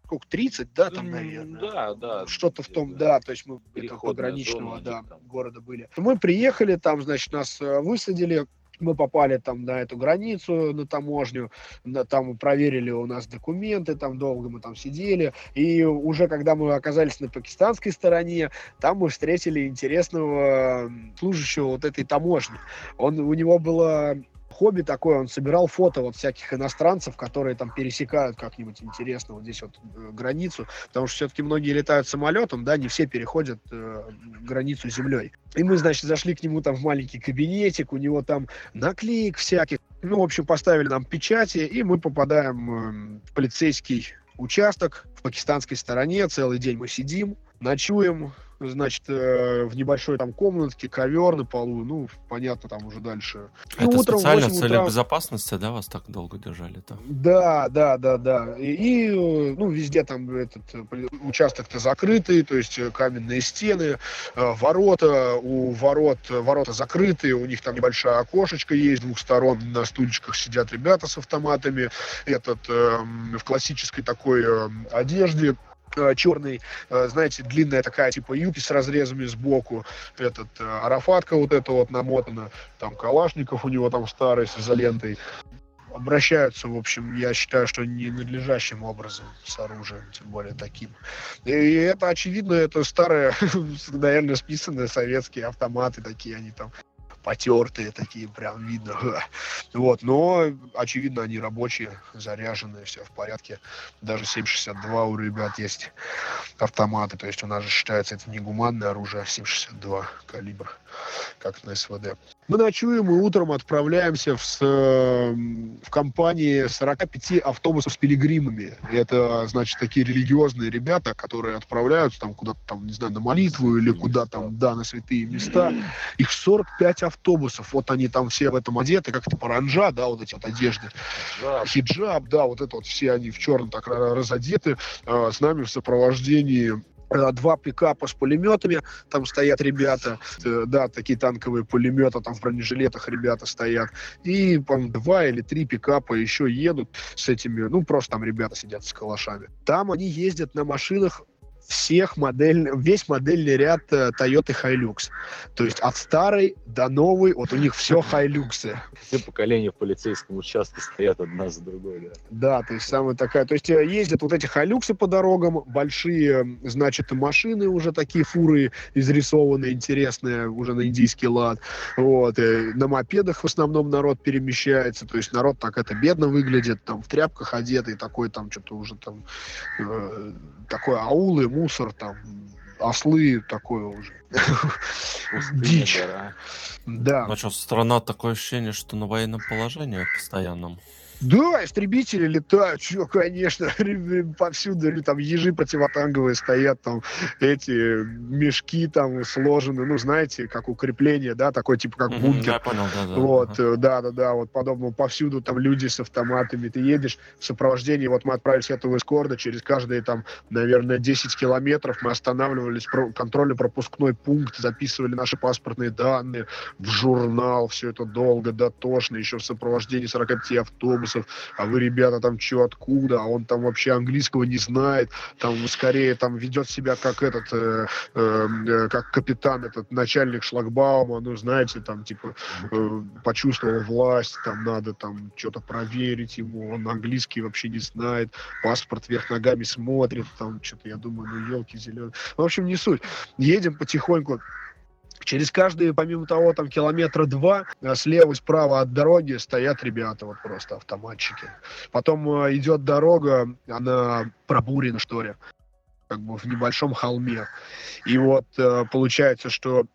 сколько, 30, да, там, наверное? Да, да. Что-то в том, да, то есть мы пограничного да, города были. Мы приехали, там, значит, нас э, высадили, мы попали там на эту границу, на таможню, на, там проверили у нас документы, там долго мы там сидели, и уже когда мы оказались на пакистанской стороне, там мы встретили интересного служащего вот этой таможни. Он, у него было хобби такое, он собирал фото вот всяких иностранцев, которые там пересекают как-нибудь интересно вот здесь вот э, границу, потому что все-таки многие летают самолетом, да, не все переходят э, границу землей. И мы, значит, зашли к нему там в маленький кабинетик, у него там наклеек всяких, ну, в общем, поставили нам печати, и мы попадаем э, в полицейский участок в пакистанской стороне, целый день мы сидим, ночуем, значит, э, в небольшой там комнатке, ковер на полу, ну, понятно, там уже дальше. Это ну, утром, специально в целях безопасности, да, вас так долго держали там? Да, да, да, да. И, и ну, везде там этот э, участок-то закрытый, то есть э, каменные стены, ворота, у ворот, ворота закрытые, у них там небольшая окошечко есть, с двух сторон на стульчиках сидят ребята с автоматами, этот э, в классической такой э, одежде, Э, черный, э, знаете, длинная такая типа юбки с разрезами сбоку, этот э, арафатка вот эта вот намотана, там калашников у него там старый с изолентой. Обращаются, в общем, я считаю, что не надлежащим образом с оружием, тем более таким. И это, очевидно, это старые, наверное, списанные советские автоматы такие, они там потертые такие, прям видно. Вот, но, очевидно, они рабочие, заряженные, все в порядке. Даже 7,62 у ребят есть автоматы, то есть у нас же считается это не гуманное оружие, а 7,62 калибр, как на СВД. Мы ночуем и утром отправляемся в, в компании 45 автобусов с пилигримами. Это, значит, такие религиозные ребята, которые отправляются там куда-то там, не знаю, на молитву или куда там, да, на святые места. Их 45 автобусов. Вот они там все в этом одеты, как-то паранжа, да, вот эти вот одежды. Хиджаб, Хиджаб да, вот это вот все они в черном так разодеты. А, с нами в сопровождении Э, два пикапа с пулеметами, там стоят ребята, э, да, такие танковые пулеметы, там в бронежилетах ребята стоят, и, по два или три пикапа еще едут с этими, ну, просто там ребята сидят с калашами. Там они ездят на машинах всех модель, весь модельный ряд э, Toyota Hilux. То есть от старой до новой, вот у них все Hilux. Все поколения в полицейском участке стоят одна за другой, да. Да, то есть самая такая, то есть э, ездят вот эти Hilux по дорогам, большие, значит, машины уже такие, фуры изрисованные, интересные, уже на индийский лад. Вот, и на мопедах в основном народ перемещается, то есть народ так это бедно выглядит, там в тряпках одетый, такой там что-то уже там э, такой аулы, мусор, там, ослы, такое уже. Дичь. Да. Ну что, страна такое ощущение, что на военном положении постоянном. Да, истребители летают, что, конечно, повсюду там ежи противотанговые стоят, там эти мешки там сложены, ну, знаете, как укрепление, да, такой типа как бункер. Я понял, да, да. Вот, да, да, да, вот подобного повсюду там люди с автоматами, ты едешь в сопровождении, вот мы отправились этого эскорда, через каждые там, наверное, 10 километров мы останавливались, контрольно-пропускной пункт, записывали наши паспортные данные в журнал, все это долго, дотошно, еще в сопровождении 45 автобусов, автобусов, а вы, ребята, там что, откуда, а он там вообще английского не знает, там скорее там ведет себя как этот, э, э, э, как капитан, этот начальник шлагбаума, ну, знаете, там, типа, э, почувствовал власть, там, надо там что-то проверить ему, он английский вообще не знает, паспорт вверх ногами смотрит, там, что-то, я думаю, ну, елки зеленые. В общем, не суть. Едем потихоньку, Через каждые, помимо того, там километра два, э, слева и справа от дороги стоят ребята, вот просто автоматчики. Потом э, идет дорога, она пробурена, что ли, как бы в небольшом холме. И вот э, получается, что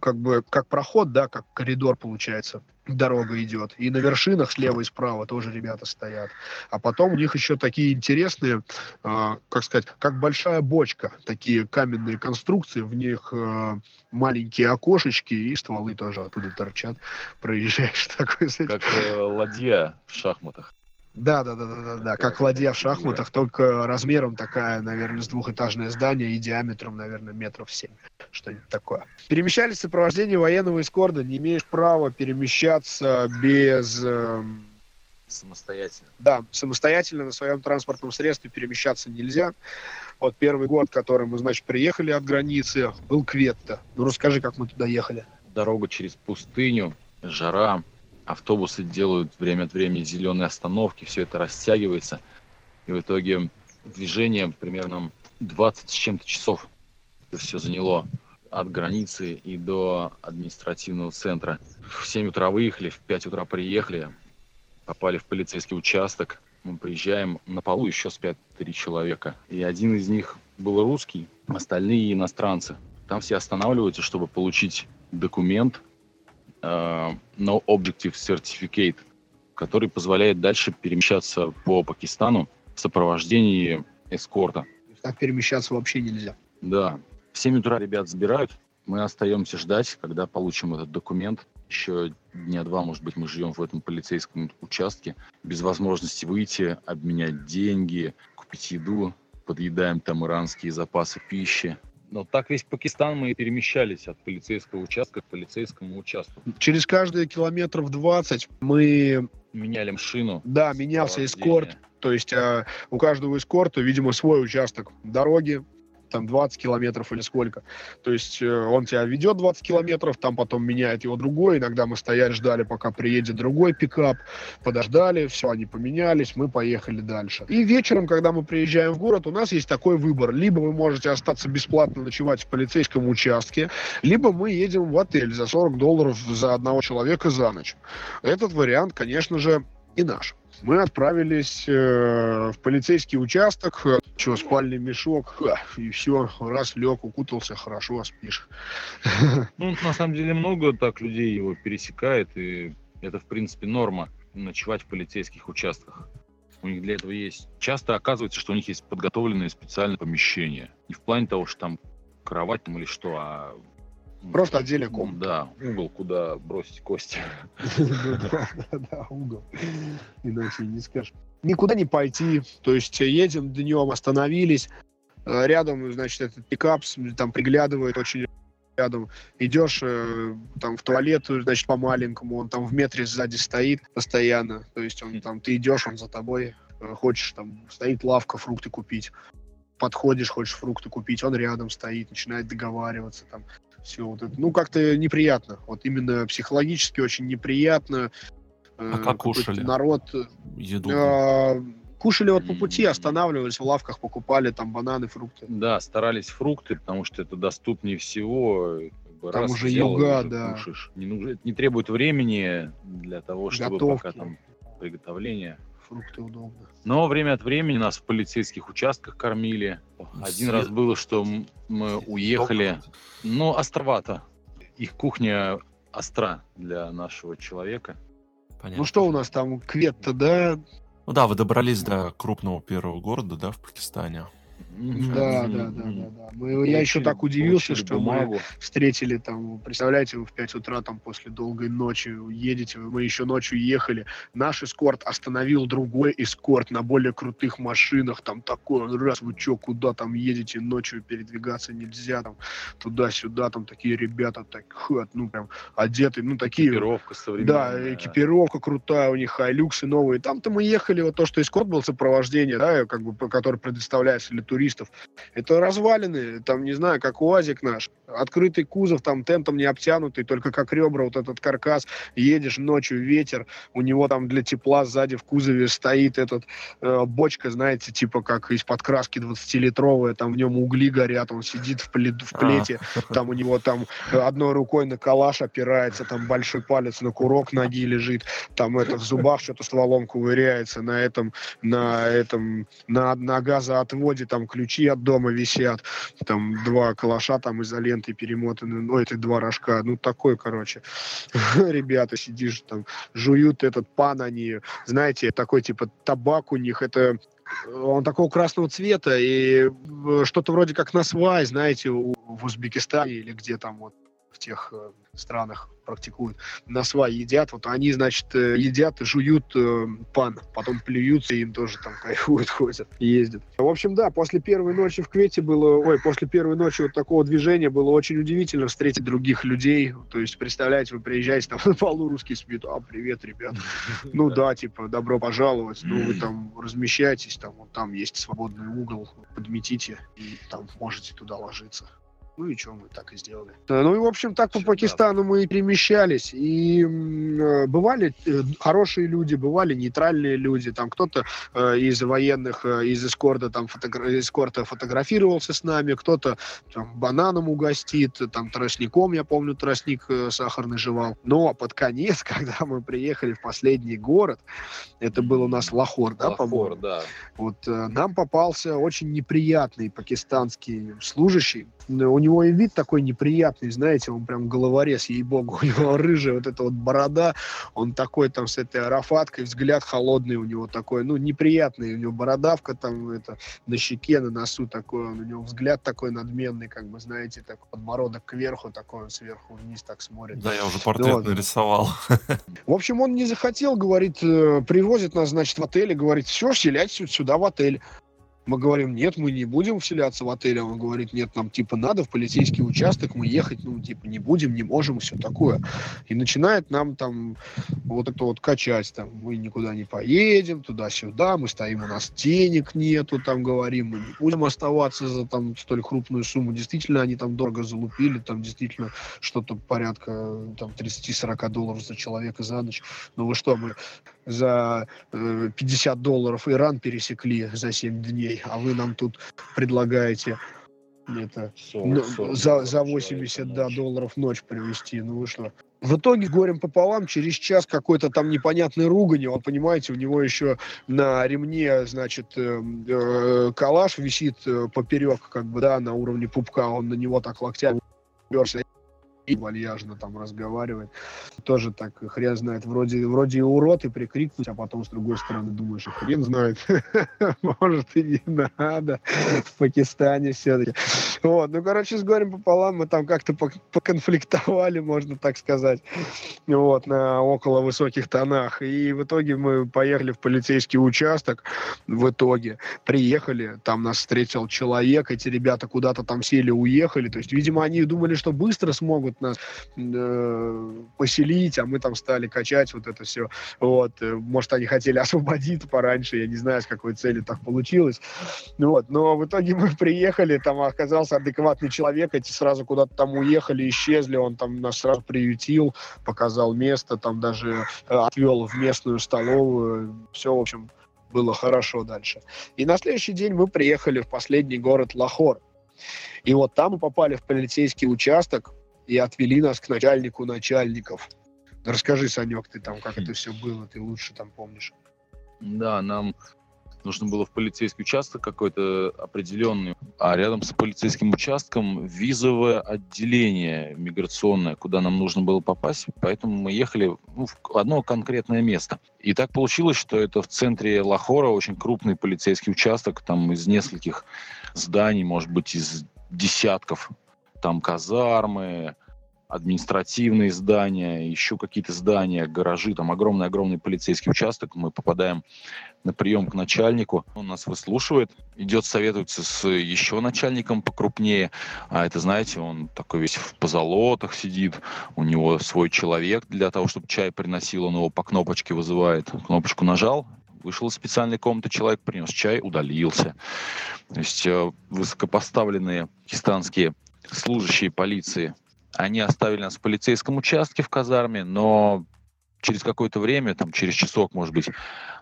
как бы как проход, да, как коридор получается дорога идет. И на вершинах слева и справа тоже ребята стоят. А потом у них еще такие интересные, э, как сказать, как большая бочка, такие каменные конструкции, в них э, маленькие окошечки и стволы тоже оттуда торчат. Проезжаешь такой. Как э, ладья в шахматах. Да, да, да, да, да, да. Как ладья в шахматах, только размером такая, наверное, с двухэтажное здание и диаметром, наверное, метров семь. Что-нибудь такое. Перемещались в сопровождении военного эскорда. Не имеешь права перемещаться без... Э, самостоятельно. Да, самостоятельно на своем транспортном средстве перемещаться нельзя. Вот первый год, который мы, значит, приехали от границы, был Кветта. Ну, расскажи, как мы туда ехали. Дорога через пустыню, жара, автобусы делают время от времени зеленые остановки, все это растягивается. И в итоге движение примерно 20 с чем-то часов это все заняло от границы и до административного центра. В 7 утра выехали, в 5 утра приехали, попали в полицейский участок. Мы приезжаем, на полу еще спят три человека. И один из них был русский, остальные иностранцы. Там все останавливаются, чтобы получить документ, No Objective Certificate, который позволяет дальше перемещаться по Пакистану в сопровождении эскорта. Так перемещаться вообще нельзя. Да. В 7 утра ребят забирают, мы остаемся ждать, когда получим этот документ. Еще дня два, может быть, мы живем в этом полицейском участке, без возможности выйти, обменять деньги, купить еду, подъедаем там иранские запасы пищи. Но так весь Пакистан мы перемещались от полицейского участка к полицейскому участку. Через каждые километров 20 мы... Меняли машину. Да, менялся эскорт. То есть э, у каждого эскорта, видимо, свой участок дороги, там 20 километров или сколько. То есть э, он тебя ведет 20 километров, там потом меняет его другой. Иногда мы стояли, ждали, пока приедет другой пикап. Подождали, все, они поменялись, мы поехали дальше. И вечером, когда мы приезжаем в город, у нас есть такой выбор. Либо вы можете остаться бесплатно ночевать в полицейском участке, либо мы едем в отель за 40 долларов за одного человека за ночь. Этот вариант, конечно же, и наш мы отправились э, в полицейский участок, что, спальный мешок, и все, раз лег, укутался, хорошо, спишь. Ну, на самом деле, много так людей его пересекает, и это, в принципе, норма, ночевать в полицейских участках. У них для этого есть... Часто оказывается, что у них есть подготовленные специальные помещения. Не в плане того, что там кровать там или что, а Просто отдельный ком. Да, угол, куда бросить кости. Да, угол. Иначе не скажешь. Никуда не пойти. То есть едем днем, остановились. Э, рядом, значит, этот пикап там приглядывает очень рядом. Идешь э, там в туалет, значит, по-маленькому, он там в метре сзади стоит постоянно. То есть он там, ты идешь, он за тобой. Э, хочешь, там, стоит лавка, фрукты купить. Подходишь, хочешь фрукты купить, он рядом стоит, начинает договариваться там все вот это. Ну, как-то неприятно. Вот именно психологически очень неприятно. А как кушали? Народ... Э, Еду. Э, кушали вот по пути, останавливались в лавках, покупали там бананы, фрукты. Да, старались фрукты, потому что это доступнее всего. Там Раз уже сделал, юга, да. Кушаешь. Не, нужно, не требует времени для того, чтобы Готовки. пока там приготовление фрукты удобно. Но время от времени нас в полицейских участках кормили. Один Свет. раз было, что мы уехали, но островато. Их кухня остра для нашего человека. понятно. Ну что у нас там, Кветта, да? Ну да, вы добрались до крупного первого города, да, в Пакистане. Да, да, да, да, да. Мы, я еще так удивился, что бумагу. мы встретили там, представляете, вы в 5 утра там после долгой ночи едете, мы еще ночью ехали, наш эскорт остановил другой эскорт на более крутых машинах, там такой, он раз, вы что, куда там едете, ночью передвигаться нельзя, там туда-сюда, там такие ребята, так, ну прям одеты, ну такие. Экипировка современная. Да, экипировка крутая у них, хайлюксы новые. Там-то мы ехали, вот то, что эскорт был сопровождение, да, как бы, который предоставляется для туристов, туристов. Это развалины, там, не знаю, как УАЗик наш. Открытый кузов, там тентом не обтянутый, только как ребра, вот этот каркас. Едешь ночью, ветер, у него там для тепла сзади в кузове стоит этот э, бочка, знаете, типа как из-под краски 20-литровая, там в нем угли горят, он сидит в, пле- в плете, а. там у него там одной рукой на калаш опирается, там большой палец на курок ноги лежит, там это в зубах что-то стволом ковыряется, на этом, на этом, на, на газоотводе там ключи от дома висят, там два калаша там изолентой перемотаны, ну, это два рожка, ну, такой, короче, ребята, сидишь там, жуют этот пан они, знаете, такой, типа, табак у них, это он такого красного цвета, и э, что-то вроде как на свай, знаете, в Узбекистане или где там вот тех э, странах практикуют, на свай едят, вот они, значит, э, едят жуют э, пан, потом плюются, и им тоже там кайфуют, ходят, ездят. В общем, да, после первой ночи в Квете было, ой, после первой ночи вот такого движения было очень удивительно встретить других людей, то есть, представляете, вы приезжаете, там на полу русский спит, а, привет, ребят, ну да, типа, добро пожаловать, ну вы там размещаетесь, там, вот там есть свободный угол, подметите, и там можете туда ложиться. Ну и что, мы так и сделали. Ну и, в общем, так по Пакистану мы и перемещались. И э, бывали э, хорошие люди, бывали нейтральные люди. Там кто-то э, из военных, э, из эскорта, там, фотогра... эскорта фотографировался с нами, кто-то там, бананом угостит, там, тростником, я помню, тростник э, сахарный жевал. Но под конец, когда мы приехали в последний город, это был у нас Лахор, да, по-моему? да. Вот э, нам попался очень неприятный пакистанский служащий. У него него и вид такой неприятный, знаете, он прям головорез, ей-богу, у него рыжая вот эта вот борода, он такой там с этой арафаткой, взгляд холодный у него такой, ну, неприятный, у него бородавка там, это, на щеке, на носу такой, у него взгляд такой надменный, как бы, знаете, так подбородок кверху, такой он сверху вниз так смотрит. Да, я уже портрет вот. нарисовал. В общем, он не захотел, говорит, э, привозит нас, значит, в отеле, говорит, все, вселяйтесь сюда в отель. Мы говорим, нет, мы не будем вселяться в отель. Он говорит, нет, нам типа надо в полицейский участок, мы ехать, ну, типа, не будем, не можем, все такое. И начинает нам там вот это вот качать, там, мы никуда не поедем, туда-сюда, мы стоим, у нас денег нету, там, говорим, мы не будем оставаться за там столь крупную сумму. Действительно, они там дорого залупили, там действительно что-то порядка там 30-40 долларов за человека за ночь. Ну вы что, мы за э, 50 долларов Иран пересекли за 7 дней, а вы нам тут предлагаете это 40, 40 ну, за, за 80 человека, да, долларов ночь привезти. Ну вы что? В итоге горем пополам, через час какой-то там непонятный ругань, он, понимаете, у него еще на ремне, значит, э, э, калаш висит э, поперек, как бы, да, на уровне пупка, он на него так локтями уперся вальяжно там разговаривает. Тоже так хрен знает. Вроде, вроде и урод, и прикрикнуть, а потом с другой стороны думаешь, и хрен знает. Может и не надо. В Пакистане все-таки. Вот, ну, короче, с горем пополам мы там как-то поконфликтовали, можно так сказать. Вот, на около высоких тонах. И в итоге мы поехали в полицейский участок. В итоге приехали, там нас встретил человек, эти ребята куда-то там сели, уехали. То есть, видимо, они думали, что быстро смогут нас э, поселить, а мы там стали качать вот это все. Вот. Э, может, они хотели освободить пораньше, я не знаю, с какой целью так получилось. Вот. Но в итоге мы приехали, там оказался адекватный человек, эти сразу куда-то там уехали, исчезли, он там нас сразу приютил, показал место, там даже э, отвел в местную столовую. Все, в общем, было хорошо дальше. И на следующий день мы приехали в последний город Лахор. И вот там мы попали в полицейский участок, и отвели нас к начальнику начальников. Расскажи, Санек, ты там, как это все было, ты лучше там помнишь. Да, нам нужно было в полицейский участок какой-то определенный, а рядом с полицейским участком визовое отделение миграционное, куда нам нужно было попасть, поэтому мы ехали ну, в одно конкретное место. И так получилось, что это в центре Лахора очень крупный полицейский участок, там из нескольких зданий, может быть, из десятков, там казармы, административные здания, еще какие-то здания, гаражи, там огромный-огромный полицейский участок. Мы попадаем на прием к начальнику. Он нас выслушивает, идет советуется с еще начальником покрупнее. А это, знаете, он такой весь в позолотах сидит, у него свой человек для того, чтобы чай приносил, он его по кнопочке вызывает. Кнопочку нажал, вышел из специальной комнаты, человек принес чай, удалился. То есть э, высокопоставленные пакистанские служащие полиции. Они оставили нас в полицейском участке в казарме, но через какое-то время, там через часок, может быть,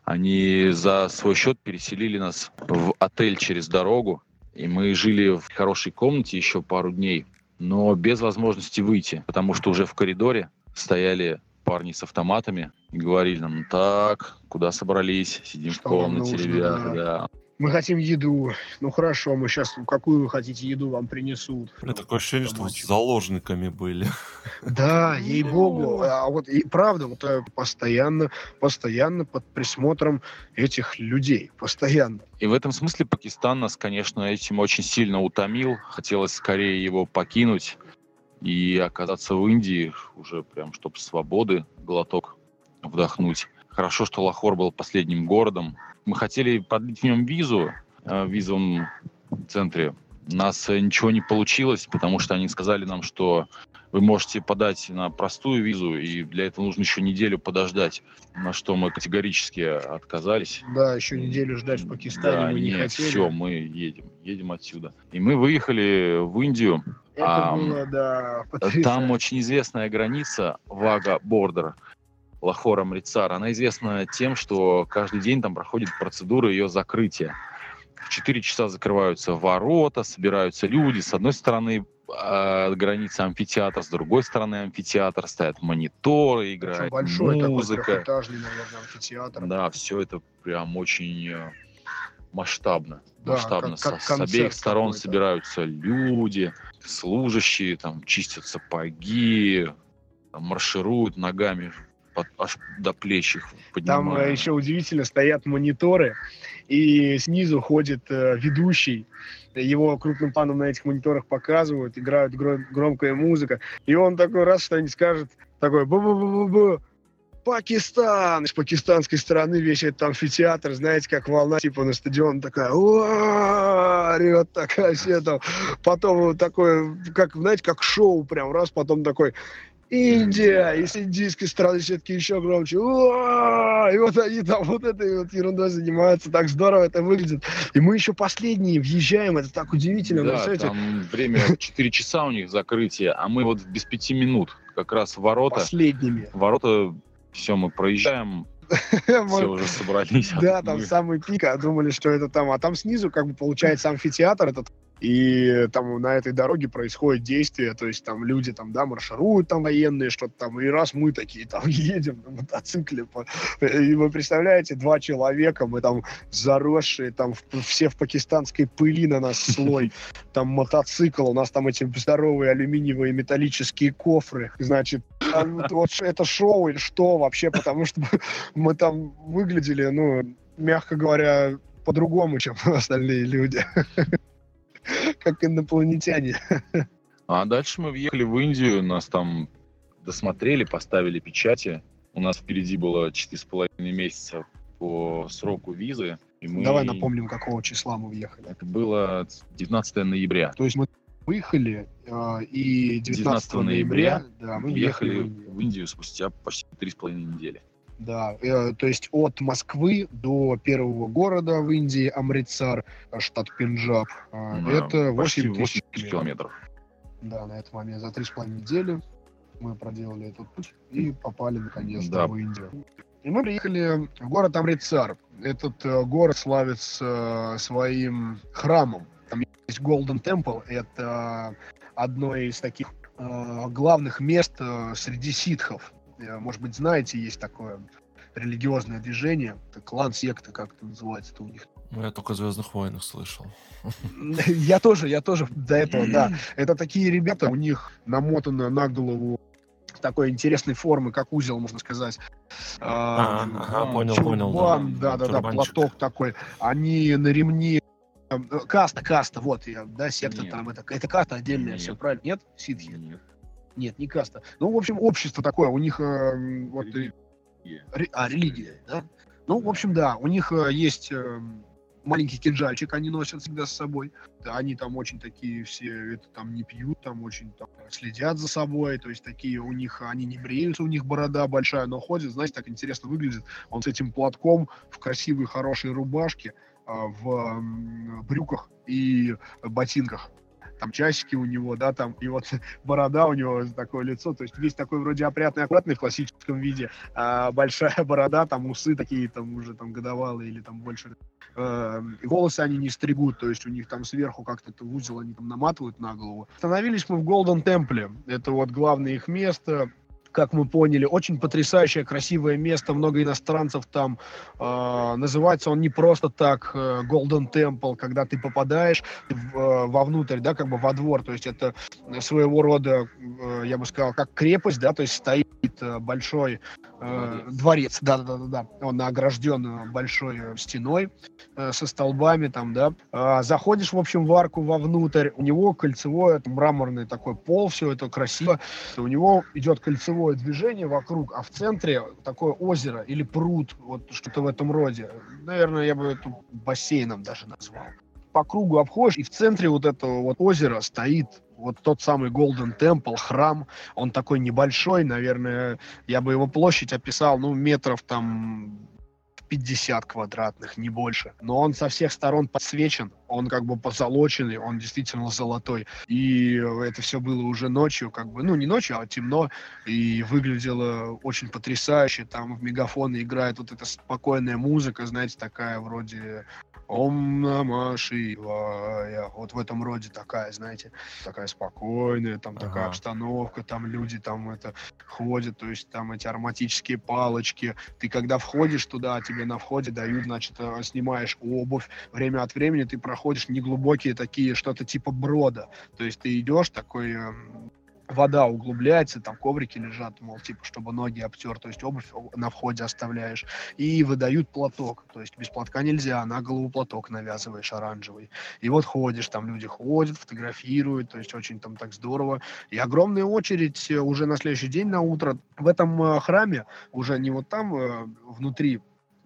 они за свой счет переселили нас в отель через дорогу, и мы жили в хорошей комнате еще пару дней, но без возможности выйти, потому что уже в коридоре стояли парни с автоматами и говорили нам, так, куда собрались, сидим что в комнате, ребята, да мы хотим еду. Ну хорошо, мы сейчас какую вы хотите еду вам принесут. У такое ощущение, что вы с заложниками были. Да, ей-богу. А вот и правда, вот э, постоянно, постоянно под присмотром этих людей. Постоянно. И в этом смысле Пакистан нас, конечно, этим очень сильно утомил. Хотелось скорее его покинуть и оказаться в Индии уже прям, чтобы свободы глоток вдохнуть. Хорошо, что Лахор был последним городом, мы хотели продлить в нем визу э, в визовом центре. У нас э, ничего не получилось, потому что они сказали нам, что вы можете подать на простую визу, и для этого нужно еще неделю подождать, на что мы категорически отказались. Да, еще неделю ждать в Пакистане да, мы не нет, хотели. все, мы едем, едем отсюда. И мы выехали в Индию. Это а, было, да, Там очень известная граница Вага Бордер. Лахора Мрицар, она известна тем, что каждый день там проходит процедура ее закрытия. В 4 часа закрываются ворота, собираются люди. С одной стороны э, граница амфитеатр, с другой стороны амфитеатр, стоят мониторы, играет большой музыка. Такой наверное, амфитеатр. Да, все это прям очень э, масштабно. Да, масштабно. Как, как с, с обеих сторон собираются люди, служащие, там чистят сапоги, там, маршируют ногами под, аж до плеч их поднимаю. Там э, еще удивительно стоят мониторы, и снизу ходит э, ведущий, его крупным планом на этих мониторах показывают, играют гром, громкая музыка, и он такой раз что-нибудь скажет, такой бу-бу-бу-бу-бу, Пакистан! С пакистанской стороны весь этот амфитеатр, знаете, как волна, типа на стадион такая, орет такая все там. Потом такое, как, знаете, как шоу прям, раз, потом такой, Индия, и с индийской стороны все-таки еще громче. И вот они там вот этой вот ерундой занимаются, так здорово это выглядит. И мы еще последние въезжаем, это так удивительно. Да, там время 4 часа у них закрытие, а мы вот без 5 минут как раз ворота. Последними. Ворота, все, мы проезжаем, все уже собрались. Да, там самый пик, а думали, что это там, а там снизу как бы получается амфитеатр этот и там на этой дороге происходит действие, то есть там люди там, да, маршируют там военные, что-то там, и раз мы такие там едем на мотоцикле, по... и вы представляете, два человека, мы там заросшие, там все в пакистанской пыли на нас слой, там мотоцикл, у нас там эти здоровые алюминиевые металлические кофры, значит, вот это шоу или что вообще, потому что мы там выглядели, ну, мягко говоря, по-другому, чем остальные люди. как инопланетяне. А дальше мы въехали в Индию, нас там досмотрели, поставили печати. У нас впереди было 4,5 месяца по сроку визы. И мы... Давай напомним, какого числа мы въехали. Это было 19 ноября. То есть мы выехали, э, и 19, 19 ноября, да, мы въехали в Индию. в Индию спустя почти 3,5 недели. Да, э, то есть от Москвы до первого города в Индии, Амритсар, штат Пенджаб, э, да, это 8 тысяч километров. Да, на этот момент за три с половиной недели мы проделали этот путь и попали наконец-то да. в Индию. И мы приехали в город Амритсар. Этот э, город славится э, своим храмом. Там есть Golden Temple, это одно из таких э, главных мест э, среди ситхов. Э, может быть, знаете, есть такое религиозное движение, это клан, секта, как это называется это у них. Ну, я только о «Звездных войнах» слышал. Я тоже, я тоже до этого, да. Это такие ребята, у них намотано на голову такой интересной формы, как узел, можно сказать. А, ага, понял, понял. Да, да, да, платок такой. Они на ремне э, Каста, каста, вот, я, да, секта Нет. там, это, это каста отдельная, Нет. все правильно? Нет? Ситхи? Нет. Нет, не каста. Ну, в общем, общество такое, у них э, вот... Религия. А, религия, да? Ну, в общем, да, у них э, есть э, маленький кинжальчик они носят всегда с собой. Да, они там очень такие все, это там не пьют, там очень там, следят за собой, то есть такие у них, они не бреются, у них борода большая, но ходят, знаете, так интересно выглядит. Он с этим платком в красивой, хорошей рубашке, а, в брюках и ботинках там часики у него, да, там, и вот борода у него, такое лицо, то есть весь такой вроде опрятный, аккуратный в классическом виде, а большая борода, там усы такие там уже там годовалые или там больше. Э, волосы они не стригут, то есть у них там сверху как-то узел они там наматывают на голову. Остановились мы в Голден Темпле, это вот главное их место, как мы поняли. Очень потрясающее, красивое место, много иностранцев там. Э, называется он не просто так э, Golden Temple, когда ты попадаешь э, вовнутрь, да, как бы во двор. То есть это своего рода, э, я бы сказал, как крепость, да, то есть стоит э, большой э, дворец, да-да-да, он огражден большой стеной э, со столбами там, да. Э, заходишь, в общем, в арку вовнутрь, у него кольцевое, мраморный такой пол, все это красиво. У него идет кольцевое кольцевое движение вокруг, а в центре такое озеро или пруд, вот что-то в этом роде. Наверное, я бы это бассейном даже назвал. По кругу обходишь, и в центре вот этого вот озера стоит вот тот самый Golden Temple, храм, он такой небольшой, наверное, я бы его площадь описал, ну, метров там 50 квадратных, не больше. Но он со всех сторон подсвечен, он как бы позолоченный, он действительно золотой. И это все было уже ночью, как бы, ну не ночью, а темно, и выглядело очень потрясающе. Там в мегафоне играет вот эта спокойная музыка, знаете, такая вроде Ом Нама Шивая. Вот в этом роде такая, знаете, такая спокойная, там ага. такая обстановка, там люди там это ходят, то есть там эти ароматические палочки. Ты когда входишь туда, тебе на входе дают, значит, э, снимаешь обувь. Время от времени ты проходишь неглубокие такие, что-то типа брода. То есть ты идешь такой эм, вода углубляется, там коврики лежат, мол, типа, чтобы ноги обтер, то есть обувь на входе оставляешь, и выдают платок, то есть без платка нельзя, на голову платок навязываешь оранжевый. И вот ходишь, там люди ходят, фотографируют, то есть очень там так здорово. И огромная очередь э, уже на следующий день на утро в этом э, храме, уже не вот там э, внутри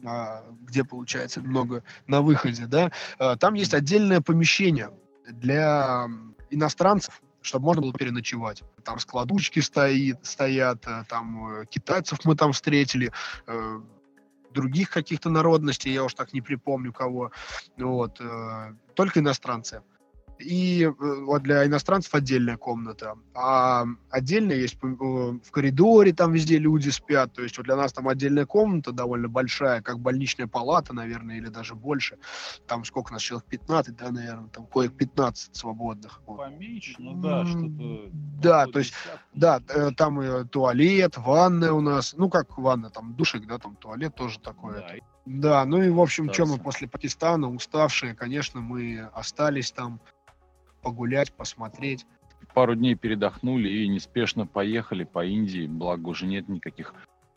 а, где получается много на выходе, да, там есть отдельное помещение для иностранцев, чтобы можно было переночевать. Там складучки стоит, стоят, э, там э, китайцев мы там встретили, э, других каких-то народностей, я уж так не припомню кого, вот, только иностранцы и э, вот для иностранцев отдельная комната, а отдельно есть э, в коридоре, там везде люди спят, то есть вот для нас там отдельная комната довольно большая, как больничная палата, наверное, или даже больше, там сколько нас, человек 15, да, наверное, там коек 15 свободных. Вот. Поменьше, ну да, что-то... Да, то есть, да, э, там туалет, ванная у нас, ну как ванна, там душик, да, там туалет тоже такой. Да, да, ну и в общем, что мы после Пакистана, уставшие, конечно, мы остались там, погулять, посмотреть. Пару дней передохнули и неспешно поехали по Индии, благо уже нет никаких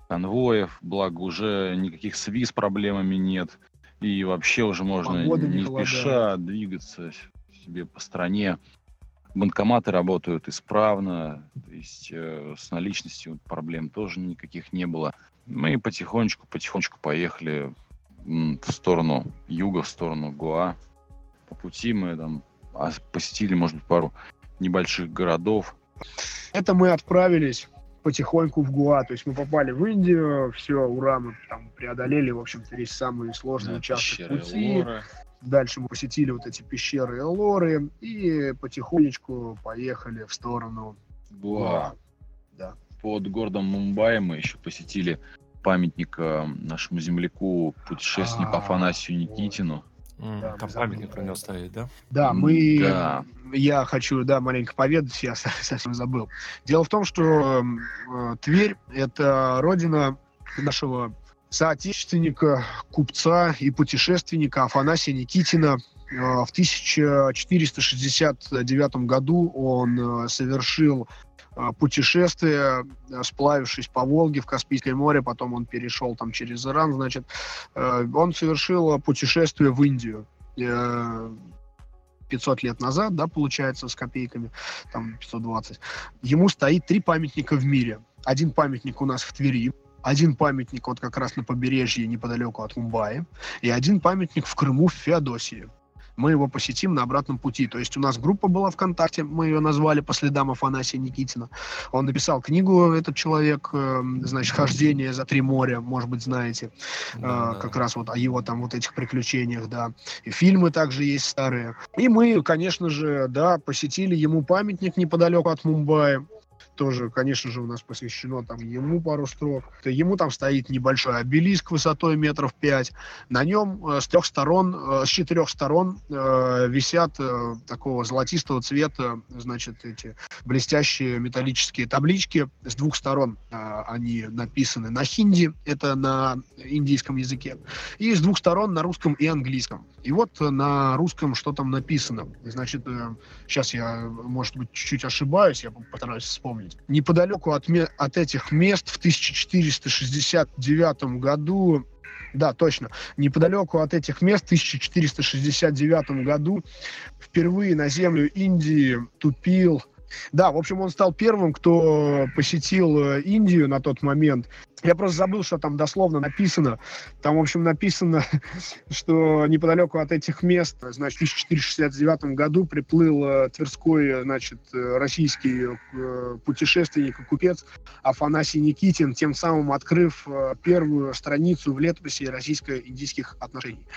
конвоев, благо уже никаких свиз проблемами нет. И вообще уже можно Погода не, не спеша двигаться себе по стране. Банкоматы работают исправно, то есть э, с наличностью проблем тоже никаких не было. Мы потихонечку, потихонечку поехали в сторону юга, в сторону Гуа. По пути мы там посетили, может быть, пару небольших городов. Это мы отправились потихоньку в Гуа, то есть мы попали в Индию, все, ура, мы там преодолели, в общем-то, весь самый сложный да, участок пути. Элора. Дальше мы посетили вот эти пещеры Элоры и потихонечку поехали в сторону Гуа. Гуа. Под городом Мумбаи мы еще посетили памятник э, нашему земляку, путешественнику а, Афанасию Никитину. Да, там памятник про него стоит, да? Да, мы... Да. Я хочу, да, маленько поведать, я совсем забыл. Дело в том, что э, Тверь — это родина нашего соотечественника, купца и путешественника Афанасия Никитина. В 1469 году он совершил путешествие, сплавившись по Волге в Каспийское море, потом он перешел там через Иран, значит, он совершил путешествие в Индию. 500 лет назад, да, получается, с копейками, там 520, ему стоит три памятника в мире. Один памятник у нас в Твери, один памятник вот как раз на побережье неподалеку от Мумбаи, и один памятник в Крыму в Феодосии мы его посетим на обратном пути. То есть у нас группа была ВКонтакте, мы ее назвали по следам Афанасия Никитина. Он написал книгу, этот человек, э, значит, «Хождение за три моря», может быть, знаете, э, да, как да. раз вот о его там вот этих приключениях, да. И фильмы также есть старые. И мы, конечно же, да, посетили ему памятник неподалеку от Мумбаи тоже, конечно же, у нас посвящено там ему пару строк. Ему там стоит небольшой обелиск высотой метров пять. На нем э, с трех сторон, э, с четырех сторон э, висят э, такого золотистого цвета, значит, эти блестящие металлические таблички. С двух сторон э, они написаны на хинди, это на индийском языке, и с двух сторон на русском и английском. И вот на русском что там написано. Значит, э, сейчас я, может быть, чуть-чуть ошибаюсь, я постараюсь вспомнить помнить. Неподалеку от, от этих мест в 1469 году да, точно. Неподалеку от этих мест в 1469 году впервые на землю Индии тупил да, в общем, он стал первым, кто посетил э, Индию на тот момент. Я просто забыл, что там дословно написано. Там, в общем, написано, что неподалеку от этих мест, значит, в 1469 году приплыл э, Тверской, значит, э, российский путешественник и купец Афанасий Никитин, тем самым открыв первую страницу в летописи российско-индийских отношений.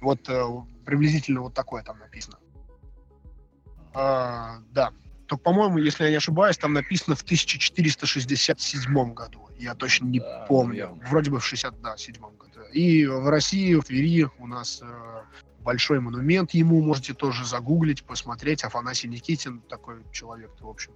Вот приблизительно вот такое там написано. А, да то, по-моему, если я не ошибаюсь, там написано в 1467 году. Я точно не да, помню. Наверное. Вроде бы в 67 году. И в России, в Твери у нас э, большой монумент ему, можете тоже загуглить, посмотреть. Афанасий Никитин, такой человек, в общем,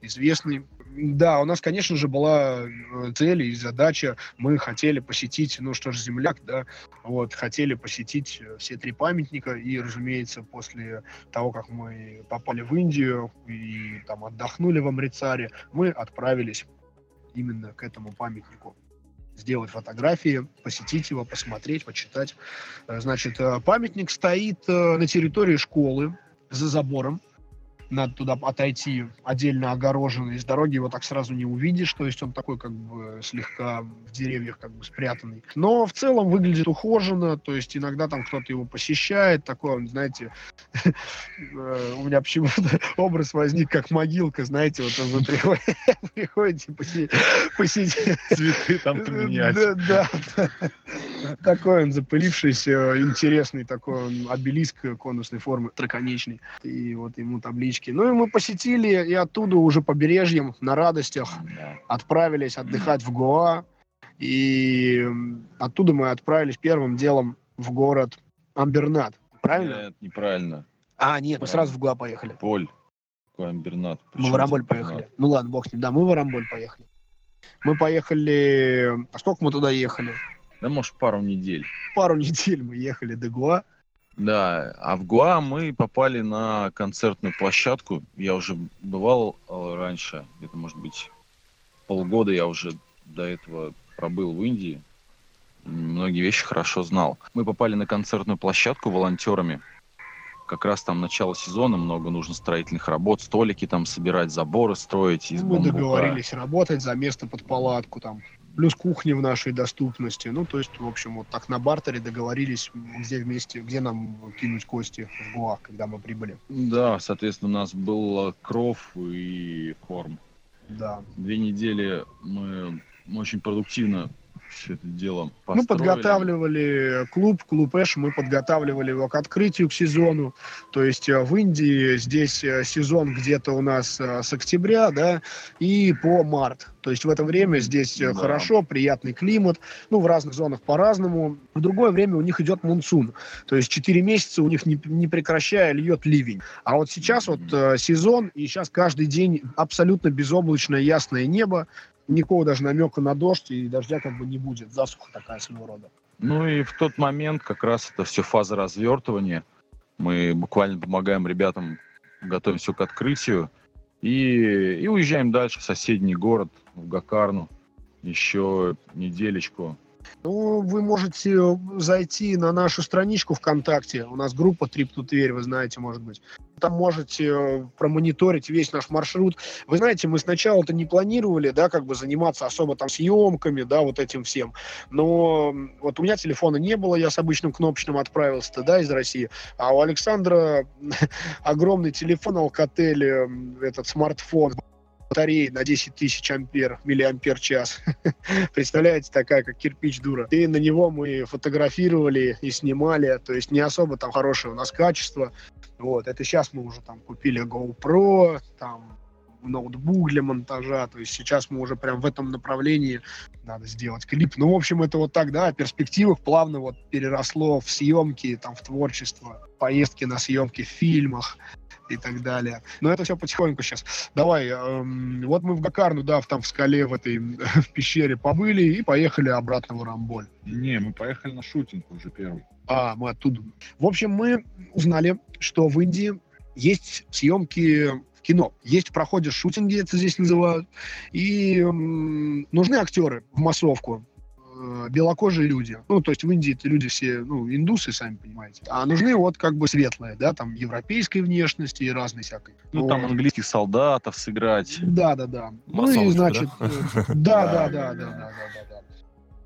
известный. Да, у нас, конечно же, была э, цель и задача. Мы хотели посетить, ну что ж, земляк, да, вот, хотели посетить э, все три памятника. И, разумеется, после того, как мы попали в Индию и там отдохнули в Амрицаре, мы отправились именно к этому памятнику сделать фотографии, посетить его, посмотреть, почитать. Э, значит, э, памятник стоит э, на территории школы за забором надо туда отойти отдельно огороженный, с дороги его так сразу не увидишь, то есть он такой как бы слегка в деревьях как бы спрятанный. Но в целом выглядит ухоженно, то есть иногда там кто-то его посещает, такой он, знаете, э, у меня почему-то образ возник как могилка, знаете, вот он приходите посидеть. Цветы там поменять. Да. Такой он запылившийся, интересный такой он обелиск конусной формы, троконечный. И вот ему таблички речки. Ну и мы посетили и оттуда уже побережьем на радостях отправились отдыхать в Гоа. И оттуда мы отправились первым делом в город Амбернат. Правильно? Нет, неправильно. А, нет, мы сразу в Гоа поехали. Поль. Какой Амбернат? Мы в Арамболь поехали. Ну ладно, бог с ним. Да, мы в Арамболь поехали. Мы поехали... А сколько мы туда ехали? Да, может, пару недель. Пару недель мы ехали до Гуа. Да, а в Гуа мы попали на концертную площадку. Я уже бывал э, раньше, где-то, может быть, полгода я уже до этого пробыл в Индии. Многие вещи хорошо знал. Мы попали на концертную площадку волонтерами. Как раз там начало сезона, много нужно строительных работ, столики там собирать, заборы строить из Мы договорились работать за место под палатку там плюс кухни в нашей доступности. Ну, то есть, в общем, вот так на бартере договорились, где вместе, где нам кинуть кости в Гуа, когда мы прибыли. Да, соответственно, у нас был кров и корм. Да. Две недели мы очень продуктивно все это дело построили. Мы подготавливали клуб, клуб Эш, мы подготавливали его к открытию, к сезону. То есть э, в Индии здесь э, сезон где-то у нас э, с октября, да, и по март. То есть в это время здесь да. хорошо, приятный климат. Ну, в разных зонах по-разному. В другое время у них идет мунсун. То есть 4 месяца у них не, не прекращая льет ливень. А вот сейчас вот э, сезон, и сейчас каждый день абсолютно безоблачное ясное небо никакого даже намека на дождь, и дождя как бы не будет, засуха такая своего рода. Ну и в тот момент как раз это все фаза развертывания. Мы буквально помогаем ребятам, готовим все к открытию. И, и уезжаем дальше в соседний город, в Гакарну. Еще неделечку ну, вы можете зайти на нашу страничку ВКонтакте. У нас группа Трип ту Тверь, вы знаете, может быть. Там можете э, промониторить весь наш маршрут. Вы знаете, мы сначала это не планировали, да, как бы заниматься особо там съемками, да, вот этим всем. Но вот у меня телефона не было, я с обычным кнопочным отправился, да, из России. А у Александра огромный телефон Alcatel, этот смартфон батареи на 10 тысяч ампер, миллиампер час. Представляете, такая, как кирпич дура. И на него мы фотографировали и снимали, то есть не особо там хорошее у нас качество. Вот, это сейчас мы уже там купили GoPro, там ноутбук для монтажа, то есть сейчас мы уже прям в этом направлении надо сделать клип. Ну, в общем, это вот так, да, о перспективах плавно вот переросло в съемки, там, в творчество, поездки на съемки в фильмах, и так далее. Но это все потихоньку сейчас. Давай, эм, вот мы в Гакарну, да, в, там в скале в этой в пещере побыли и поехали обратно в Рамболь. Не, мы поехали на шутинг уже первый. А, мы оттуда. В общем, мы узнали, что в Индии есть съемки в кино. Есть в проходе шутинги, это здесь называют. И м, нужны актеры в массовку. Э, белокожие люди. Ну, то есть в Индии это люди все, ну, индусы, сами понимаете. А нужны вот как бы светлые, да, там европейской внешности и разной всякой. Ну, вот. там английских солдатов сыграть. Да, да, да. Ну и, значит, э, да, да, да, да, да, да, да.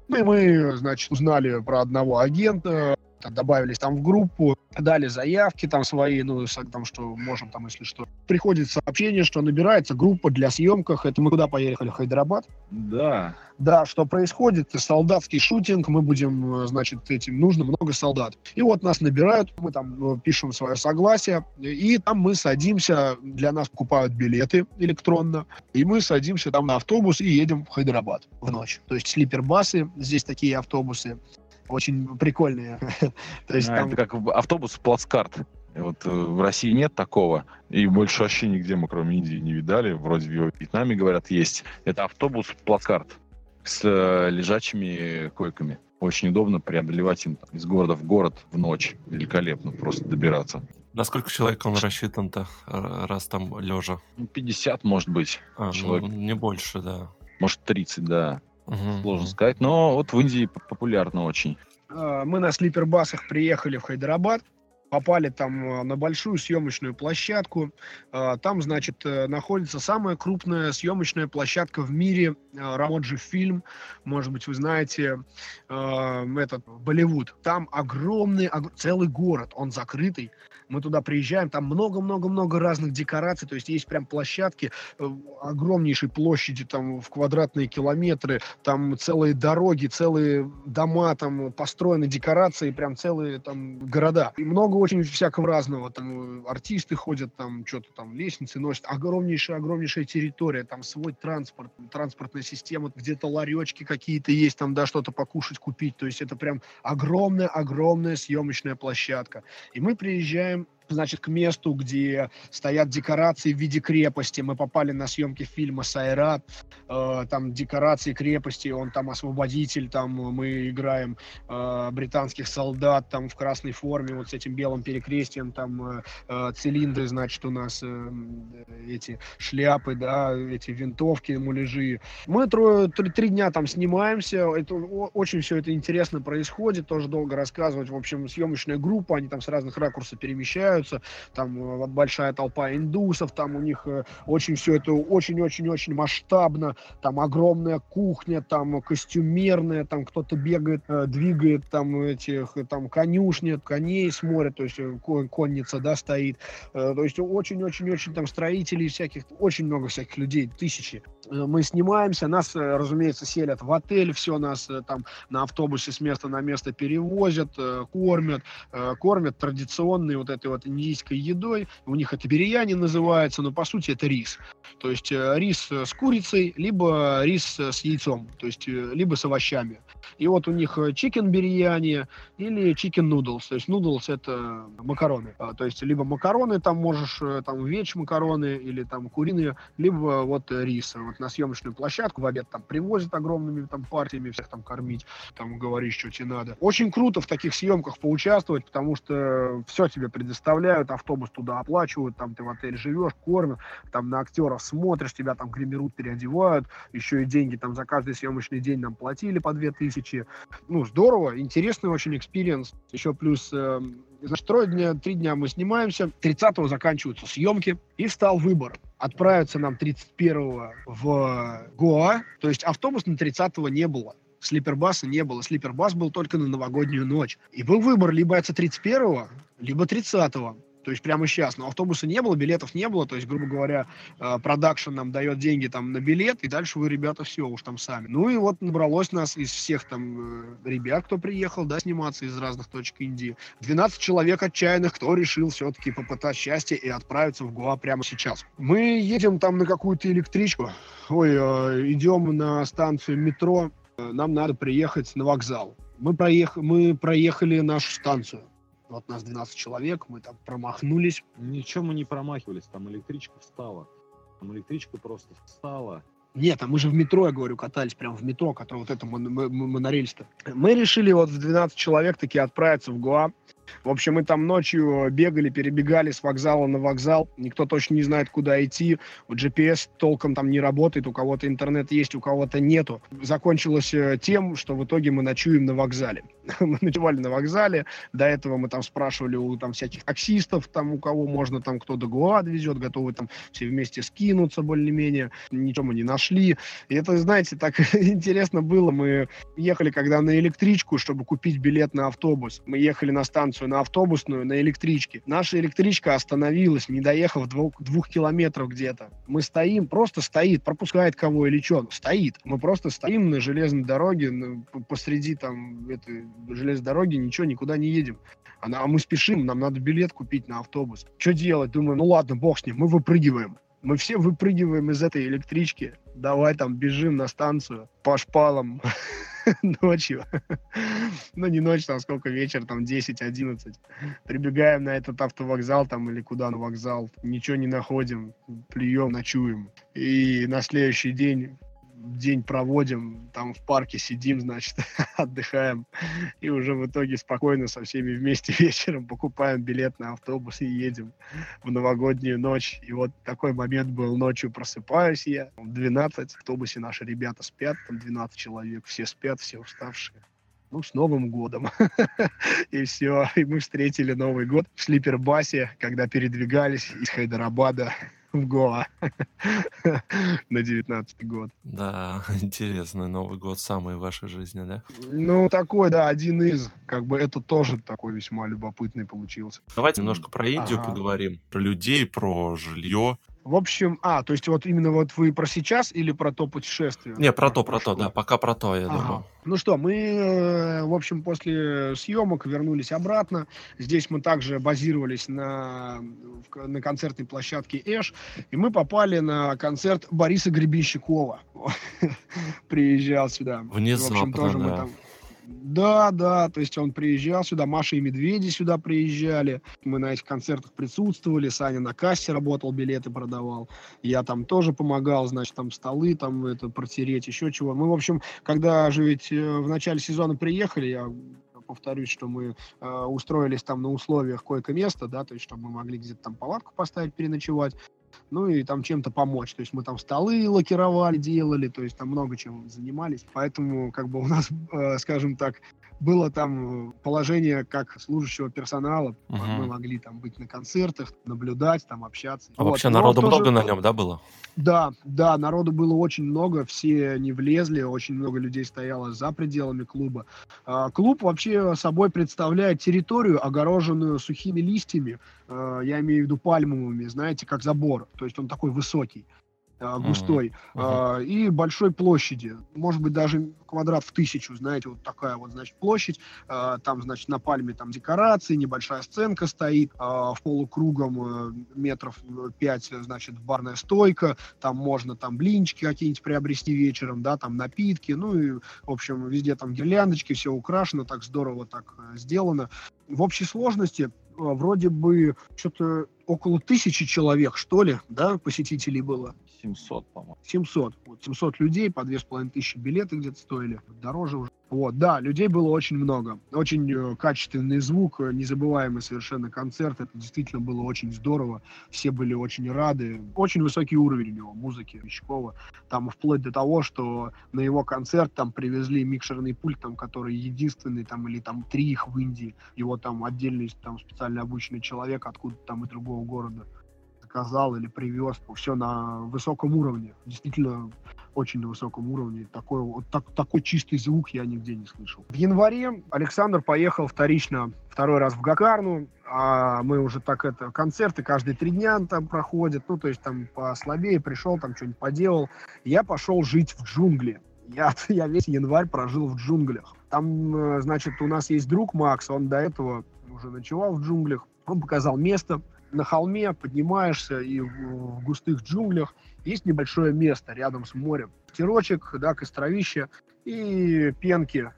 Ну и мы, значит, узнали про одного агента, добавились там в группу, дали заявки там свои, ну, там, что можем там, если что. Приходит сообщение, что набирается группа для съемках. Это мы куда поехали? Хайдарабад? Да. Да, что происходит? Солдатский шутинг, мы будем, э, значит, этим нужно много солдат. И вот нас набирают, мы там э, пишем свое согласие, и там мы садимся, для нас покупают билеты электронно, и мы садимся там на автобус и едем в Хайдарабад в ночь. То есть слипер-басы, здесь такие автобусы, очень прикольные. То есть, а, там... Это как автобус плацкарт. Вот э, в России нет такого, и больше вообще нигде мы, кроме Индии, не видали. Вроде в Вьетнаме, говорят, есть. Это автобус плацкарт с э, лежачими койками. Очень удобно преодолевать им из города в город в ночь. Великолепно просто добираться. На сколько человек он рассчитан-то, раз там лежа? 50, ну, может быть. А, человек. Ну, не больше, да. Может, 30, да. Угу, Сложно сказать, но вот в Индии популярно очень. А, мы на слипербасах приехали в Хайдарабад, попали там а, на большую съемочную площадку. А, там, значит, э, находится самая крупная съемочная площадка в мире, Рамоджи фильм. Может быть, вы знаете, этот Болливуд. Там огромный, целый город, он закрытый. Мы туда приезжаем, там много-много-много разных декораций, то есть есть прям площадки э, огромнейшей площади, там в квадратные километры, там целые дороги, целые дома, там построены декорации, прям целые там города. И много очень всякого разного, там артисты ходят, там что-то там лестницы носят, огромнейшая, огромнейшая территория, там свой транспорт, транспортная система, где-то ларечки какие-то есть, там, да, что-то покушать, купить, то есть это прям огромная-огромная съемочная площадка. И мы приезжаем time значит, к месту, где стоят декорации в виде крепости. Мы попали на съемки фильма «Сайрат». Э, там декорации крепости, он там освободитель, там мы играем э, британских солдат там в красной форме, вот с этим белым перекрестием, там э, э цилиндры, значит, у нас э, эти шляпы, да, эти винтовки, муляжи. Мы трое, три, три дня там снимаемся, это очень все это интересно происходит, тоже долго рассказывать. В общем, съемочная группа, они там с разных ракурсов перемещают собираются, там э, большая толпа индусов, там у них э, очень все это очень-очень-очень масштабно, там огромная кухня, там костюмерная, там кто-то бегает, э, двигает там этих, там конюшни, коней смотрят, то есть конница, да, стоит, то есть очень-очень-очень там строителей всяких, очень много всяких людей, тысячи. Мы снимаемся, нас, разумеется, селят в отель, все нас там на автобусе с места на место перевозят, кормят, кормят традиционной вот этой вот индийской едой. У них это бирияни называется, но по сути это рис. То есть э, рис с курицей, либо рис с яйцом, то есть э, либо с овощами. И вот у них chicken biryani или chicken noodles. То есть noodles это макароны. А, то есть либо макароны там можешь, э, там veg макароны или там куриные, либо вот рис. Вот на съемочную площадку в обед там привозят огромными там партиями всех там кормить, там говоришь, что тебе надо. Очень круто в таких съемках поучаствовать, потому что все тебе предоставляют, автобус туда оплачивают, там ты в отеле живешь, кормят, там на актеров смотришь, тебя там гримируют, переодевают, еще и деньги там за каждый съемочный день нам платили по 2000. Ну, здорово, интересный очень experience. Еще плюс э, Значит, трое дня, три дня мы снимаемся, 30-го заканчиваются съемки, и стал выбор. Отправиться нам 31-го в Гоа, то есть автобус на 30-го не было. Sleeper bus а не было. Sleeper bus был только на новогоднюю ночь. И был выбор либо это 31-го, либо 30-го то есть прямо сейчас. Но автобуса не было, билетов не было, то есть, грубо говоря, э, продакшн нам дает деньги там на билет, и дальше вы, ребята, все уж там сами. Ну и вот набралось нас из всех там э, ребят, кто приехал, да, сниматься из разных точек Индии. 12 человек отчаянных, кто решил все-таки попытать счастье и отправиться в Гоа прямо сейчас. Мы едем там на какую-то электричку, ой, э, идем на станцию метро, нам надо приехать на вокзал. Мы, проех... мы проехали нашу станцию. Вот нас 12 человек, мы там промахнулись. Ничего мы не промахивались, там электричка встала. Там электричка просто встала. Нет, а мы же в метро, я говорю, катались прямо в метро, которое вот это монорельс-то. Мы решили вот в 12 человек таки отправиться в Гуа. В общем, мы там ночью бегали, перебегали с вокзала на вокзал. Никто точно не знает, куда идти. GPS толком там не работает. У кого-то интернет есть, у кого-то нету. Закончилось э, тем, что в итоге мы ночуем на вокзале. мы ночевали на вокзале. До этого мы там спрашивали у там всяких таксистов, там у кого можно, там кто до Гуа везет, готовы там все вместе скинуться более-менее. Ничего мы не нашли. И это, знаете, так интересно было. Мы ехали когда на электричку, чтобы купить билет на автобус. Мы ехали на станцию станцию на автобусную на электричке. Наша электричка остановилась, не доехав двух, двух километров где-то. Мы стоим, просто стоит, пропускает кого или что, стоит. Мы просто стоим на железной дороге, на, посреди там этой железной дороги, ничего, никуда не едем. А, а мы спешим, нам надо билет купить на автобус. Что делать? Думаю, ну ладно, бог с ним, мы выпрыгиваем. Мы все выпрыгиваем из этой электрички. Давай там бежим на станцию по шпалам. ночью. ну, не ночью, а сколько вечер, там 10-11. Прибегаем на этот автовокзал там или куда на вокзал. Ничего не находим, плюем, ночуем. И на следующий день день проводим, там в парке сидим, значит, отдыхаем, и уже в итоге спокойно со всеми вместе вечером покупаем билет на автобус и едем в новогоднюю ночь. И вот такой момент был, ночью просыпаюсь я, 12, в автобусе наши ребята спят, там 12 человек, все спят, все уставшие ну, с Новым годом. и все. И мы встретили Новый год в слипербасе, когда передвигались из Хайдарабада в Гоа на 19 год. Да, интересный Новый год самый в вашей жизни, да? Ну, такой, да, один из. Как бы это тоже такой весьма любопытный получился. Давайте немножко про Индию ага. поговорим. Про людей, про жилье. В общем, а, то есть вот именно вот вы про сейчас или про то путешествие? Не, про то, про то, да, пока про то, я ага. думаю. Ну что, мы, э, в общем, после съемок вернулись обратно. Здесь мы также базировались на, на концертной площадке Эш, и мы попали на концерт Бориса Гребенщикова. Приезжал сюда. Внезапно, в общем, тоже да. мы там да, да, то есть он приезжал сюда, Маша и Медведи сюда приезжали, мы на этих концертах присутствовали, Саня на кассе работал, билеты продавал, я там тоже помогал, значит, там столы там это протереть, еще чего. Мы, в общем, когда же ведь э, в начале сезона приехали, я повторюсь, что мы э, устроились там на условиях койко-места, да, то есть чтобы мы могли где-то там палатку поставить, переночевать ну и там чем-то помочь. То есть мы там столы лакировали, делали, то есть там много чем занимались. Поэтому как бы у нас, э, скажем так, было там положение как служащего персонала. Угу. Мы могли там быть на концертах, наблюдать, там общаться. А вот. вообще народу тоже... много на нем, да, было? Да, да, народу было очень много, все не влезли, очень много людей стояло за пределами клуба. А, клуб вообще собой представляет территорию, огороженную сухими листьями, а, я имею в виду пальмовыми, знаете, как забор, то есть он такой высокий. э, густой, э, и большой площади. Может быть, даже квадрат в тысячу, знаете, вот такая вот, значит, площадь. Э, там, значит, на пальме там декорации, небольшая сценка стоит, в полукругом метров пять, значит, барная стойка, там можно там блинчики какие-нибудь приобрести вечером, да, там напитки, ну и, в общем, везде там гирляндочки, все украшено, так здорово так сделано. В общей сложности вроде бы что-то около тысячи человек, что ли, да, посетителей было. 700, по-моему. 700. Вот, 700 людей, по 2500 билеты где-то стоили. Дороже уже. Вот, да, людей было очень много. Очень э, качественный звук, э, незабываемый совершенно концерт. Это действительно было очень здорово. Все были очень рады. Очень высокий уровень у него, музыки Вещакова. Там вплоть до того, что на его концерт там привезли микшерный пульт, там, который единственный, там, или там три их в Индии. Его там отдельный, там, специально обученный человек откуда-то там и другого города заказал или привез. Все на высоком уровне. Действительно, очень на высоком уровне. Такой, вот так, такой чистый звук я нигде не слышал. В январе Александр поехал вторично второй раз в Гакарну, а мы уже так это, концерты каждые три дня там проходят, ну, то есть там послабее пришел, там что-нибудь поделал. Я пошел жить в джунгли. Я, я весь январь прожил в джунглях. Там, э, значит, у нас есть друг Макс, он до этого уже ночевал в джунглях. Он показал место, на холме поднимаешься и в, густых джунглях есть небольшое место рядом с морем. Костерочек, да, костровище и пенки.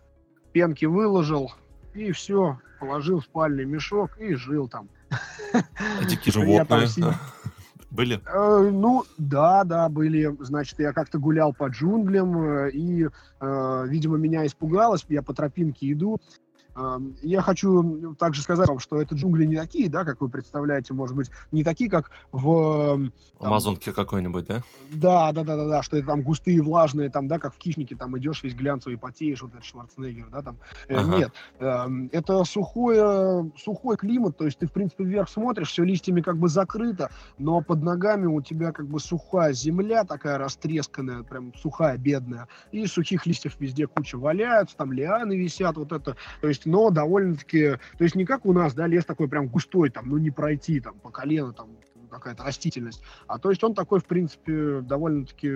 Пенки выложил, и все, положил в спальный мешок и жил там. А дикие животные были? Э, ну, да, да, были. Значит, я как-то гулял по джунглям, э, и, э, видимо, меня испугалось. Я по тропинке иду, я хочу также сказать вам, что это джунгли не такие, да, как вы представляете, может быть, не такие, как в... Там, Амазонке какой-нибудь, да? Да, да, да, да, да, что это там густые, влажные, там, да, как в Кишнике, там идешь весь глянцевый, потеешь, вот этот Шварценеггер, да, там. Э, ага. Нет, это сухое, сухой климат, то есть ты, в принципе, вверх смотришь, все листьями как бы закрыто, но под ногами у тебя как бы сухая земля такая растресканная, прям сухая, бедная, и сухих листьев везде куча валяются, там лианы висят, вот это, то есть но довольно-таки, то есть не как у нас, да, лес такой прям густой, там, ну не пройти там по колено, там какая-то растительность, а то есть он такой, в принципе, довольно-таки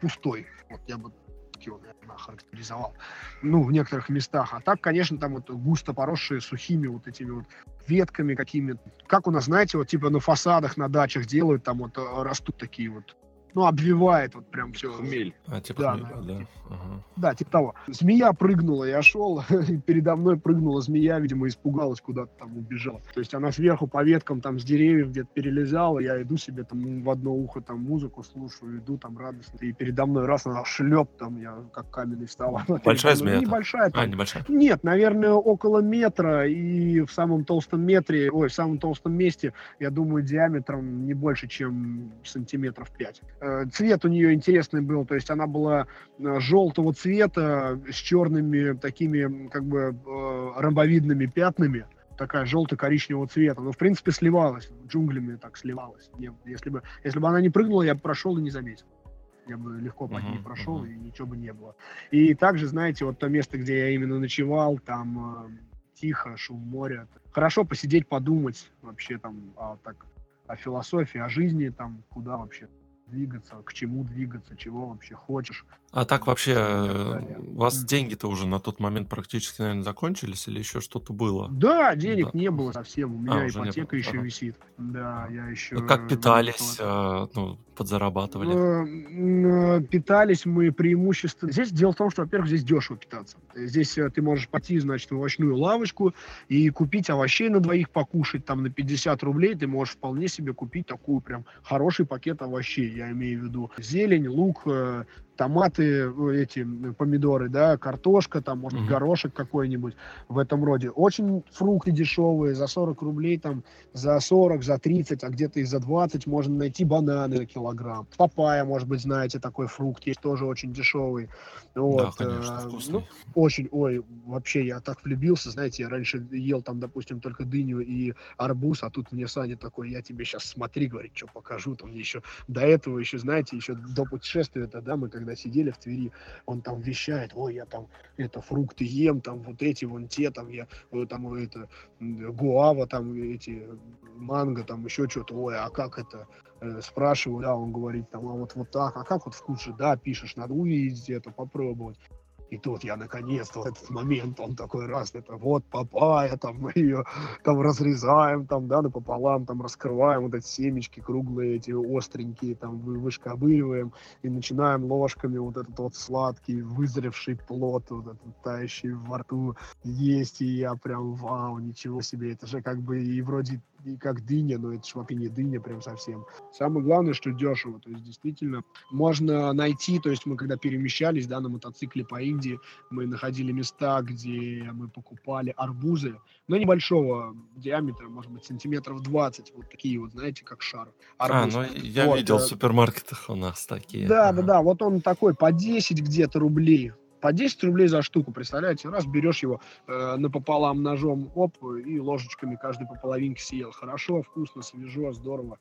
пустой, вот я бы его, наверное, характеризовал, ну, в некоторых местах. А так, конечно, там вот густо поросшие сухими вот этими вот ветками какими как у нас, знаете, вот типа на фасадах, на дачах делают, там вот э, растут такие вот ну, обвивает вот прям все. Хмель. А, типа да, хмель, да. Да. Ага. да, типа того. Змея прыгнула, я шел, передо мной прыгнула змея, видимо, испугалась, куда-то там убежала. То есть она сверху по веткам там с деревьев где-то перелезала, я иду себе там в одно ухо там музыку слушаю, иду там радостно. И передо мной раз она шлеп там, я как каменный встал. Большая змея? Ну, небольшая. А, там. А, небольшая. Нет, наверное, около метра, и в самом толстом метре, ой, в самом толстом месте, я думаю, диаметром не больше, чем сантиметров 5. Э, цвет у нее интересный был, то есть она была э, желтого цвета с черными такими как бы э, ромбовидными пятнами, такая желто-коричневого цвета, но в принципе сливалась, джунглями так сливалась. Если бы, если бы она не прыгнула, я бы прошел и не заметил. Я бы легко по ней прошел, uh-huh. и ничего бы не было. И также, знаете, вот то место, где я именно ночевал, там э, тихо, шум моря. Хорошо посидеть, подумать вообще там о, так, о философии, о жизни, там, куда вообще двигаться, к чему двигаться, чего вообще хочешь. А так вообще э, у вас деньги-то уже на тот момент практически, наверное, закончились или еще что-то было? Да, денег да. не было совсем. У меня а, ипотека еще ага. висит. Да, я еще... Ну, как питались, а, ну, подзарабатывали? Э, питались мы преимущественно... Здесь дело в том, что, во-первых, здесь дешево питаться. Здесь э, ты можешь пойти, значит, в овощную лавочку и купить овощей на двоих покушать, там, на 50 рублей ты можешь вполне себе купить такую прям хороший пакет овощей. Я имею в виду зелень, лук, томаты, эти помидоры, да, картошка, там, может, mm-hmm. горошек какой-нибудь в этом роде. Очень фрукты дешевые, за 40 рублей, там, за 40, за 30, а где-то и за 20 можно найти бананы на килограмм. Папайя, может быть, знаете, такой фрукт есть, тоже очень дешевый. Вот, да, конечно, э, Ну, очень, ой, вообще я так влюбился, знаете, я раньше ел там, допустим, только дыню и арбуз, а тут мне Саня такой, я тебе сейчас смотри, говорит, что покажу, там еще до этого еще, знаете, еще до путешествия тогда мы когда сидели в Твери, он там вещает, ой, я там это фрукты ем, там вот эти, вон те, там я, вот, там это гуава, там эти манго, там еще что-то, ой, а как это, э, спрашиваю, да, он говорит, там, а вот, вот так, а как вот вкус же, да, пишешь, надо увидеть это, попробовать. И тут я наконец-то в этот момент, он такой раз, это вот папая, там мы ее там разрезаем, там, да, напополам, там раскрываем вот эти семечки круглые, эти остренькие, там вышкобыливаем и начинаем ложками вот этот вот сладкий, вызревший плод, вот этот тающий во рту есть, и я прям, вау, ничего себе, это же как бы и вроде и как дыня, но это же вообще не дыня прям совсем. Самое главное, что дешево, то есть действительно можно найти, то есть мы когда перемещались, да, на мотоцикле по Индии, мы находили места, где мы покупали арбузы, но небольшого диаметра, может быть, сантиметров 20, вот такие вот, знаете, как шар. Арбуз. А, ну я вот, видел в супермаркетах у нас такие. Да, ага. да, да, вот он такой по 10 где-то рублей, по 10 рублей за штуку, представляете? Раз берешь его э, напополам ножом, оп, и ложечками каждый по половинке съел. Хорошо, вкусно, свежо, здорово.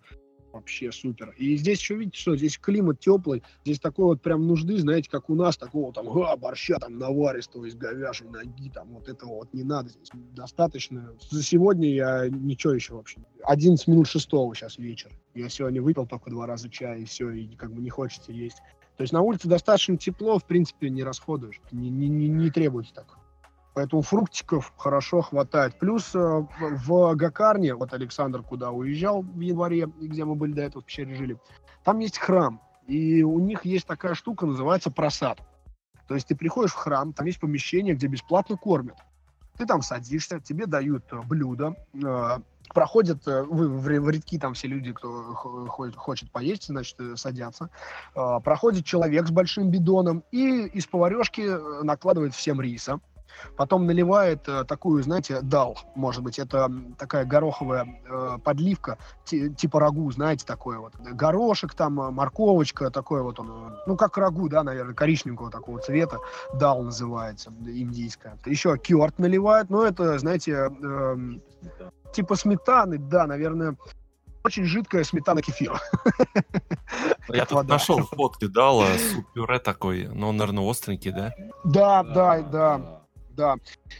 Вообще супер. И здесь еще видите, что здесь климат теплый, здесь такой вот прям нужды, знаете, как у нас, такого там, га, борща там наваристого из говяжьей ноги, там вот этого вот не надо здесь. Достаточно. За сегодня я ничего еще вообще. 11 минут шестого сейчас вечер. Я сегодня выпил только два раза чай, и все, и как бы не хочется есть. То есть на улице достаточно тепло, в принципе, не расходуешь, не, не, не, не требуется так. Поэтому фруктиков хорошо хватает. Плюс э, в Гакарне, вот Александр куда уезжал в январе, где мы были до этого в пещере жили, там есть храм. И у них есть такая штука, называется просад. То есть ты приходишь в храм, там есть помещение, где бесплатно кормят. Ты там садишься, тебе дают э, блюдо, э, проходят э, в, в, редки там все люди, кто ходит, хочет поесть, значит, садятся. Проходит человек с большим бидоном и из поварешки накладывает всем риса. Потом наливает э, такую, знаете, дал, может быть, это такая гороховая э, подливка, типа рагу, знаете, такое вот. Горошек там, морковочка, такое вот он, ну, как рагу, да, наверное, коричневого такого цвета, дал называется, индийская. Еще кёрт наливают, но это, знаете, э, типа сметаны, да, наверное, очень жидкая сметана кефира. Я тут нашел фотки, дал, суп-пюре такой, но он, наверное, остренький, да? Да, да, да. Да.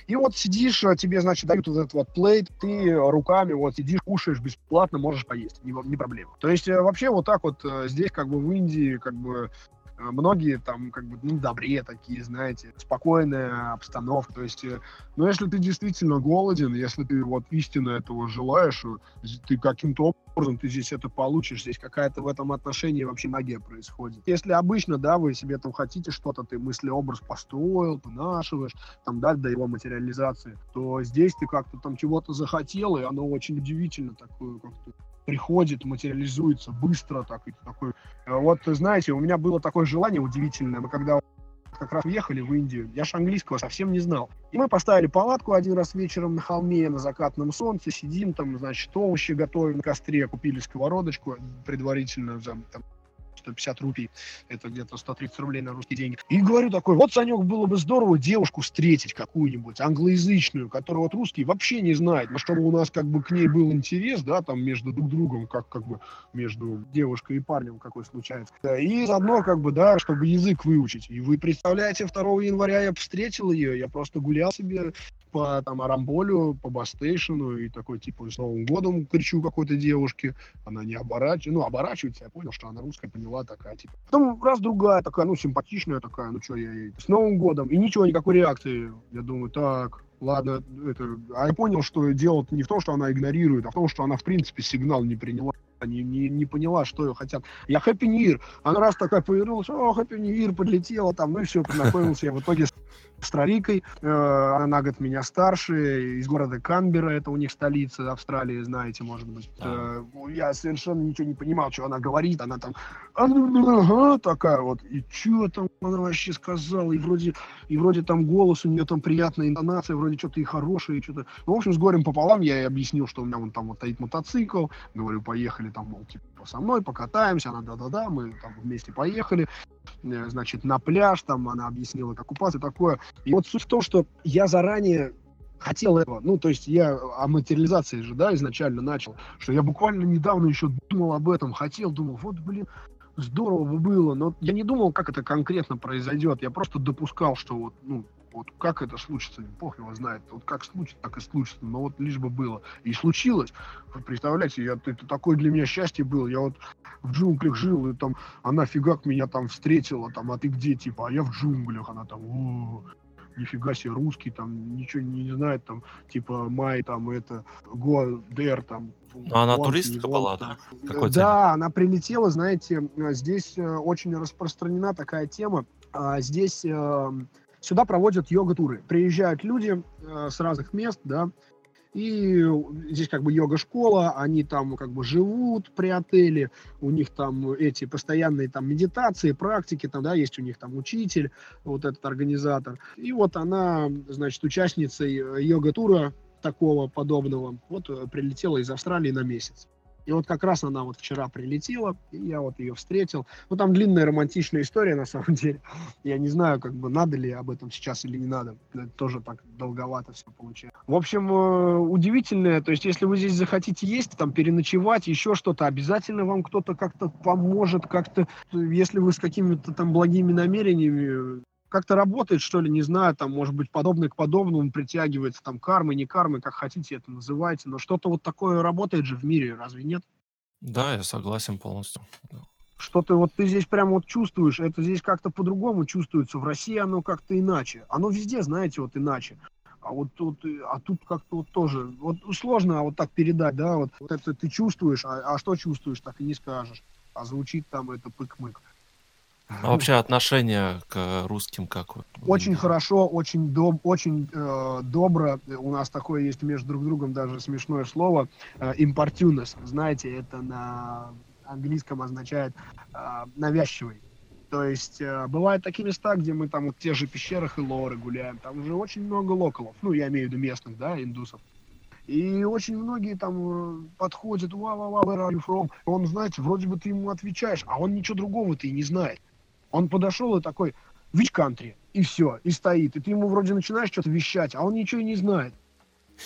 И вот сидишь, а тебе, значит, дают вот этот вот плейт, ты руками вот сидишь, кушаешь бесплатно, можешь поесть, не, не проблема. То есть э, вообще вот так вот э, здесь как бы в Индии как бы многие там как бы, ну, добре такие, знаете, спокойная обстановка, то есть, э, ну, если ты действительно голоден, если ты вот истинно этого желаешь, э, ты каким-то образом ты здесь это получишь, здесь какая-то в этом отношении вообще магия происходит. Если обычно, да, вы себе там хотите что-то, ты мыслеобраз построил, вынашиваешь, там, да, до его материализации, то здесь ты как-то там чего-то захотел, и оно очень удивительно такое как-то приходит, материализуется быстро, так, и такой. Э, вот, знаете, у меня было такое желание удивительное, мы когда как раз уехали в Индию, я же английского совсем не знал. И мы поставили палатку один раз вечером на холме, на закатном солнце, сидим там, значит, овощи готовим на костре, купили сковородочку предварительно, там, 150 рупий, это где-то 130 рублей на русские деньги. И говорю такой, вот, Санек, было бы здорово девушку встретить какую-нибудь, англоязычную, которую вот русский вообще не знает, но чтобы у нас как бы к ней был интерес, да, там между друг другом, как как бы между девушкой и парнем какой случается. И заодно как бы, да, чтобы язык выучить. И вы представляете, 2 января я встретил ее, я просто гулял себе по там Арамболю, по Бастейшену и такой типа с Новым годом кричу какой-то девушке, она не оборачивается, ну оборачивается, я понял, что она русская, поняла такая типа. Потом раз другая такая, ну симпатичная такая, ну что я ей, с Новым годом и ничего, никакой реакции. Я думаю, так, ладно, это, а я понял, что дело не в том, что она игнорирует, а в том, что она в принципе сигнал не приняла не, не, не поняла, что ее хотят. Я Happy New Year. Она раз такая повернулась, о, Happy New Year, подлетела там, ну и все, познакомился я в итоге с австралийкой. Э, она на год меня старше, из города Канбера, это у них столица Австралии, знаете, может быть. Э, я совершенно ничего не понимал, что она говорит. Она там ага, такая вот. И что там она вообще сказала? И вроде, и вроде там голос у нее там приятная интонация, вроде что-то и хорошее, и что-то. Ну, в общем, с горем пополам я ей объяснил, что у меня вон там вот стоит мотоцикл. Говорю, поехали там, мол, типа, со мной покатаемся. Она, да-да-да, мы там вместе поехали. Э, значит, на пляж, там она объяснила, как купаться, такое. И вот суть в том, что я заранее хотел этого. Ну, то есть я о материализации же, да, изначально начал, что я буквально недавно еще думал об этом, хотел, думал, вот, блин, здорово бы было, но я не думал, как это конкретно произойдет. Я просто допускал, что вот, ну, Вот как это случится, бог его знает. Вот как случится, так и случится. Но вот лишь бы было. И случилось. Вы представляете, я, это такое для меня счастье было. Я вот в джунглях жил, и там она фигак меня там встретила, там, а ты где, типа, а я в джунглях. Она там, о, нифига себе, русский, там, ничего не, не знает, там, типа, май, там, это, го, дер, там. Ну, она вон, туристка была, да? Какой да, она прилетела, знаете, здесь э, очень распространена такая тема. А, здесь э, сюда проводят йога-туры. Приезжают люди э, с разных мест, да, и здесь как бы йога-школа, они там как бы живут при отеле, у них там эти постоянные там медитации, практики, там, да, есть у них там учитель, вот этот организатор. И вот она, значит, участницей йога-тура такого подобного, вот э, прилетела из Австралии на месяц. И вот как раз она вот вчера прилетела, и я вот ее встретил. Ну, там длинная романтичная история, на самом деле. Я не знаю, как бы, надо ли об этом сейчас или не надо. Это тоже так долговато все получается. В общем, э, удивительное, то есть, если вы здесь захотите есть, там, переночевать, еще что-то, обязательно вам кто-то как-то поможет, как-то, если вы с какими-то там благими намерениями как-то работает, что ли, не знаю, там, может быть, подобное к подобному притягивается, там, кармы, не кармы, как хотите это называйте, но что-то вот такое работает же в мире, разве нет? Да, я согласен полностью. Что-то вот ты здесь прямо вот чувствуешь, это здесь как-то по-другому чувствуется, в России оно как-то иначе, оно везде, знаете, вот иначе. А вот тут, а тут как-то вот тоже, вот сложно вот так передать, да, вот, вот это ты чувствуешь, а, а что чувствуешь, так и не скажешь. А звучит там это пык-мык. А вообще отношение к русским как? Очень хорошо, очень, доб, очень э, добро. У нас такое есть между друг другом даже смешное слово э, импортюнес. Знаете, это на английском означает э, навязчивый. То есть э, бывают такие места, где мы там вот в тех же пещерах и лоры гуляем. Там уже очень много локалов. Ну, я имею в виду местных, да, индусов. И очень многие там э, подходят, ва ва ва where are you from? Он, знаете, вроде бы ты ему отвечаешь, а он ничего другого-то и не знает. Он подошел и такой, which country? И все, и стоит. И ты ему вроде начинаешь что-то вещать, а он ничего и не знает.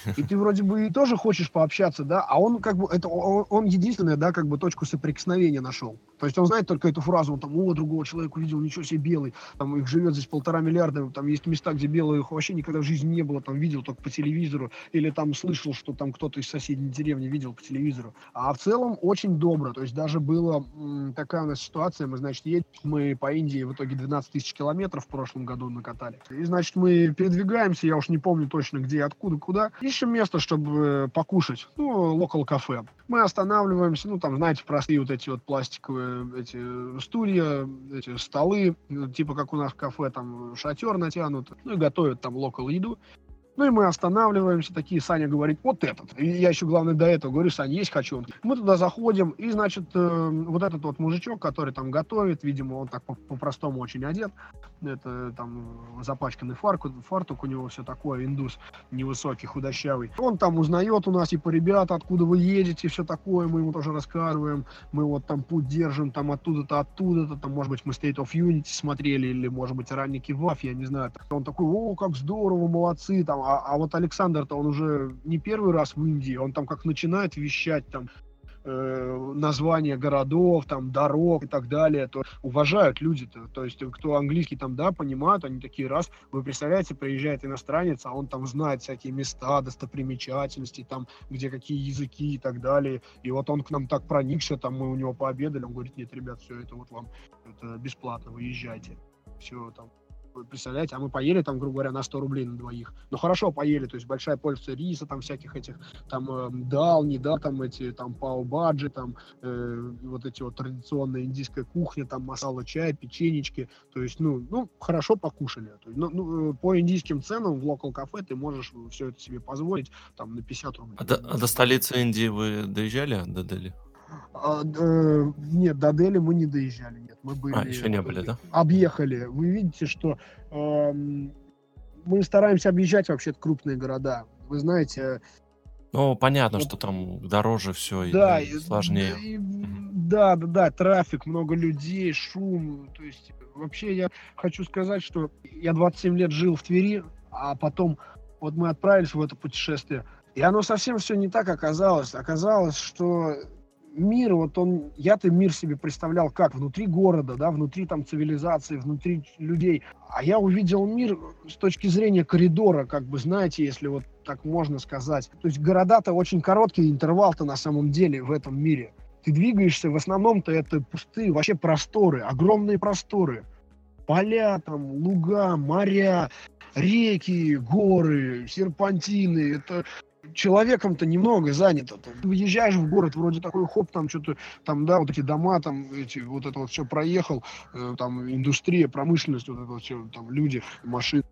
И ты вроде бы и тоже хочешь пообщаться, да, а он как бы, это он, он единственное, да, как бы точку соприкосновения нашел. То есть он знает только эту фразу, он там, о, другого человека увидел, ничего себе белый, там их живет здесь полтора миллиарда, там есть места, где белых вообще никогда в жизни не было, там видел только по телевизору, или там слышал, что там кто-то из соседней деревни видел по телевизору. А в целом очень добро, то есть даже была м, такая у нас ситуация, мы, значит, едем, мы по Индии в итоге 12 тысяч километров в прошлом году накатали. И, значит, мы передвигаемся, я уж не помню точно где, откуда, куда, ищем место, чтобы покушать, ну, локал кафе. Мы останавливаемся, ну, там, знаете, простые вот эти вот пластиковые эти стулья, эти столы, типа как у нас в кафе, там шатер натянут, ну и готовят там локал еду. Ну и мы останавливаемся, такие, Саня говорит, вот этот. И я еще, главное, до этого говорю, Саня, есть хочу. Мы туда заходим, и, значит, э, вот этот вот мужичок, который там готовит, видимо, он так по-простому очень одет, это там запачканный фартук, фартук у него все такое, индус невысокий, худощавый. Он там узнает у нас, типа, ребята, откуда вы едете, все такое, мы ему тоже рассказываем, мы вот там путь держим, там оттуда-то, оттуда-то, там, может быть, мы State of Unity смотрели, или, может быть, ранний Киваф, я не знаю. Он такой, о, как здорово, молодцы, там, а, а вот Александр-то он уже не первый раз в Индии, он там как начинает вещать там э, названия городов, там дорог и так далее, то уважают люди-то, то есть кто английский там, да, понимают, они такие раз, вы представляете, приезжает иностранец, а он там знает всякие места, достопримечательности, там, где какие языки и так далее, и вот он к нам так проникся, там мы у него пообедали, он говорит, нет, ребят, все это вот вам, это бесплатно, выезжайте, все там, представляете, а мы поели там, грубо говоря, на 100 рублей на двоих. Ну, хорошо поели, то есть большая порция риса, там всяких этих, там, э, дал, не да, там эти, там, пау-баджи, там, э, вот эти вот традиционная индийская кухня, там, масала чай, печенечки, то есть, ну, ну, хорошо покушали. То есть, ну, ну, э, по индийским ценам в локал кафе ты можешь все это себе позволить, там, на 50 рублей. А до, а до столицы Индии вы доезжали, до Дели? А, э, нет, до Дели мы не доезжали, нет. Мы были... А, еще не были, да? Объехали. Вы видите, что э, мы стараемся объезжать вообще крупные города. Вы знаете... Ну, понятно, вот, что там дороже все да, и, и сложнее. И, да, да, да, трафик, много людей, шум. То есть вообще я хочу сказать, что я 27 лет жил в Твери, а потом вот мы отправились в это путешествие, и оно совсем все не так оказалось. Оказалось, что мир, вот он, я-то мир себе представлял как, внутри города, да, внутри там цивилизации, внутри людей. А я увидел мир с точки зрения коридора, как бы, знаете, если вот так можно сказать. То есть города-то очень короткий интервал-то на самом деле в этом мире. Ты двигаешься, в основном-то это пустые вообще просторы, огромные просторы. Поля там, луга, моря, реки, горы, серпантины. Это человеком-то немного занято. Ты выезжаешь в город, вроде такой хоп, там что-то, там, да, вот эти дома, там, эти, вот это вот все проехал, э, там, индустрия, промышленность, вот это вот все, там, люди, машины,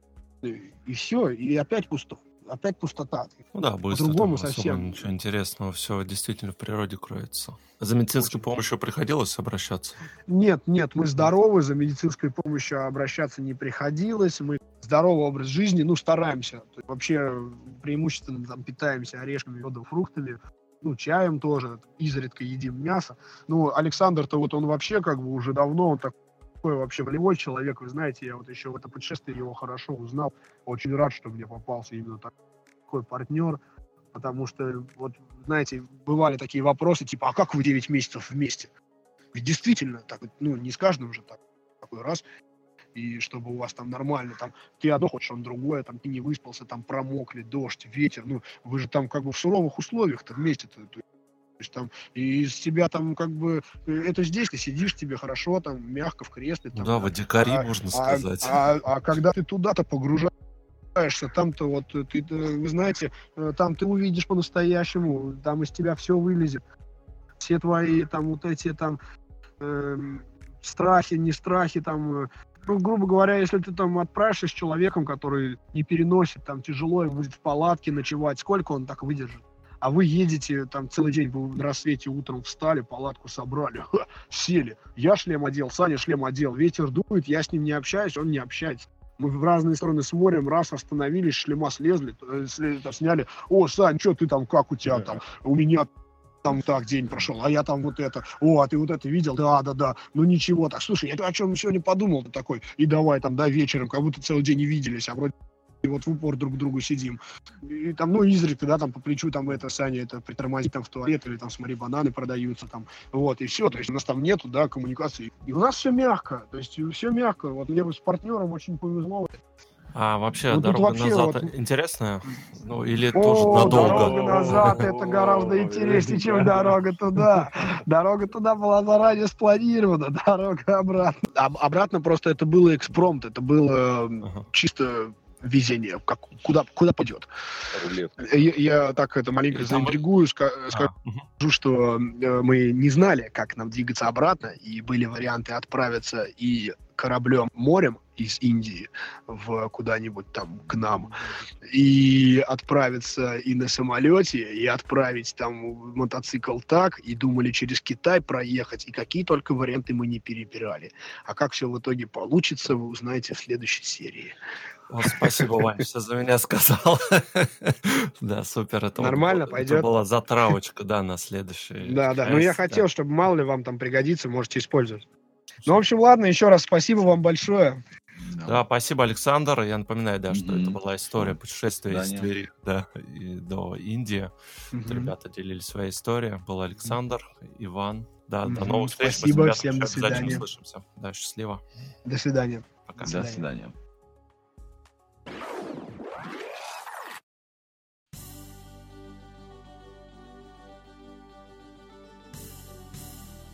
и все, и опять пусто опять пустота. Ну да, быстро. По-другому совсем. Ничего интересного, все действительно в природе кроется. За медицинской Очень помощью приходилось обращаться? Нет, нет, мы здоровы, за медицинской помощью обращаться не приходилось. Мы здоровый образ жизни, ну, стараемся. вообще преимущественно там питаемся орешками, медом, фруктами, ну, чаем тоже, изредка едим мясо. Ну, Александр-то вот он вообще как бы уже давно, он так такой вообще волевой человек, вы знаете, я вот еще в это путешествие его хорошо узнал, очень рад, что мне попался именно такой партнер, потому что, вот, знаете, бывали такие вопросы, типа, а как вы 9 месяцев вместе? Ведь действительно, так, ну, не с каждым же так, такой раз, и чтобы у вас там нормально, там, ты одно хочешь, он другое, там, ты не выспался, там, промокли, дождь, ветер, ну, вы же там как бы в суровых условиях-то вместе-то, есть там и из тебя там как бы э, это здесь ты сидишь тебе хорошо там мягко в кресле там, да в дикари а, можно а, сказать а, а, а когда ты туда-то погружаешься там-то вот ты вы знаете э, там ты увидишь по-настоящему там из тебя все вылезет все твои там вот эти там э, страхи не страхи там э, ну, грубо говоря, если ты там отправишься с человеком, который не переносит, там тяжело ему будет в палатке ночевать, сколько он так выдержит? А вы едете там целый день, вы на рассвете утром встали, палатку собрали, ха, сели. Я шлем одел, Саня шлем одел, ветер дует, я с ним не общаюсь, он не общается. Мы в разные стороны смотрим, раз остановились, шлема слезли, э, сняли. О, Сань, что ты там, как у тебя там? У меня там так день прошел, а я там вот это, о, а ты вот это видел? Да, да, да. Ну ничего, так, слушай, я о чем сегодня подумал такой, и давай там, да, вечером, как будто целый день не виделись, а вроде и вот в упор друг к другу сидим. И там, ну, изредка, да, там по плечу, там, это, Саня, это притормозить там в туалет, или там, смотри, бананы продаются, там, вот, и все, то есть у нас там нету, да, коммуникации. И у нас все мягко, то есть все мягко, вот мне с партнером очень повезло. А вообще ну, дорога вообще назад вот... интересная? Ну, или О, тоже надолго? дорога назад это гораздо интереснее, чем дорога туда. Дорога туда была заранее спланирована, дорога обратно. Обратно просто это было экспромт, это было чисто везение, как, куда, куда пойдет. Я, я так это маленько заинтригую, ска, а, скажу, угу. что э, мы не знали, как нам двигаться обратно, и были варианты отправиться и кораблем морем из Индии в куда-нибудь там к нам и отправиться и на самолете и отправить там мотоцикл так и думали через Китай проехать и какие только варианты мы не перебирали а как все в итоге получится вы узнаете в следующей серии о, спасибо, Вань, что за меня сказал. да, супер. Это Нормально, вот, пойдет. Это была затравочка, да, на следующий. Да, да. Ну, я хотел, чтобы мало ли вам там пригодится, можете использовать. Ну, в общем, ладно, еще раз спасибо вам большое. Да, спасибо, Александр. Я напоминаю, да, что это была история путешествия из Твери да, и до Индии. Ребята делились своей историей. Был Александр, Иван. Да, до новых встреч. Спасибо, всем до свидания. услышимся. Да, счастливо. До свидания. Пока. До свидания.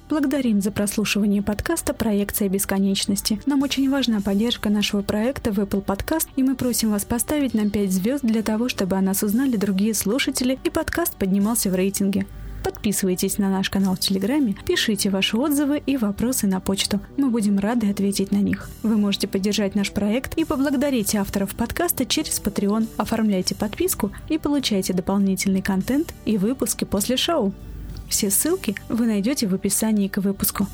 Благодарим за прослушивание подкаста «Проекция бесконечности». Нам очень важна поддержка нашего проекта в Apple Podcast, и мы просим вас поставить нам 5 звезд для того, чтобы о нас узнали другие слушатели и подкаст поднимался в рейтинге. Подписывайтесь на наш канал в Телеграме, пишите ваши отзывы и вопросы на почту. Мы будем рады ответить на них. Вы можете поддержать наш проект и поблагодарить авторов подкаста через Patreon. Оформляйте подписку и получайте дополнительный контент и выпуски после шоу. Все ссылки вы найдете в описании к выпуску.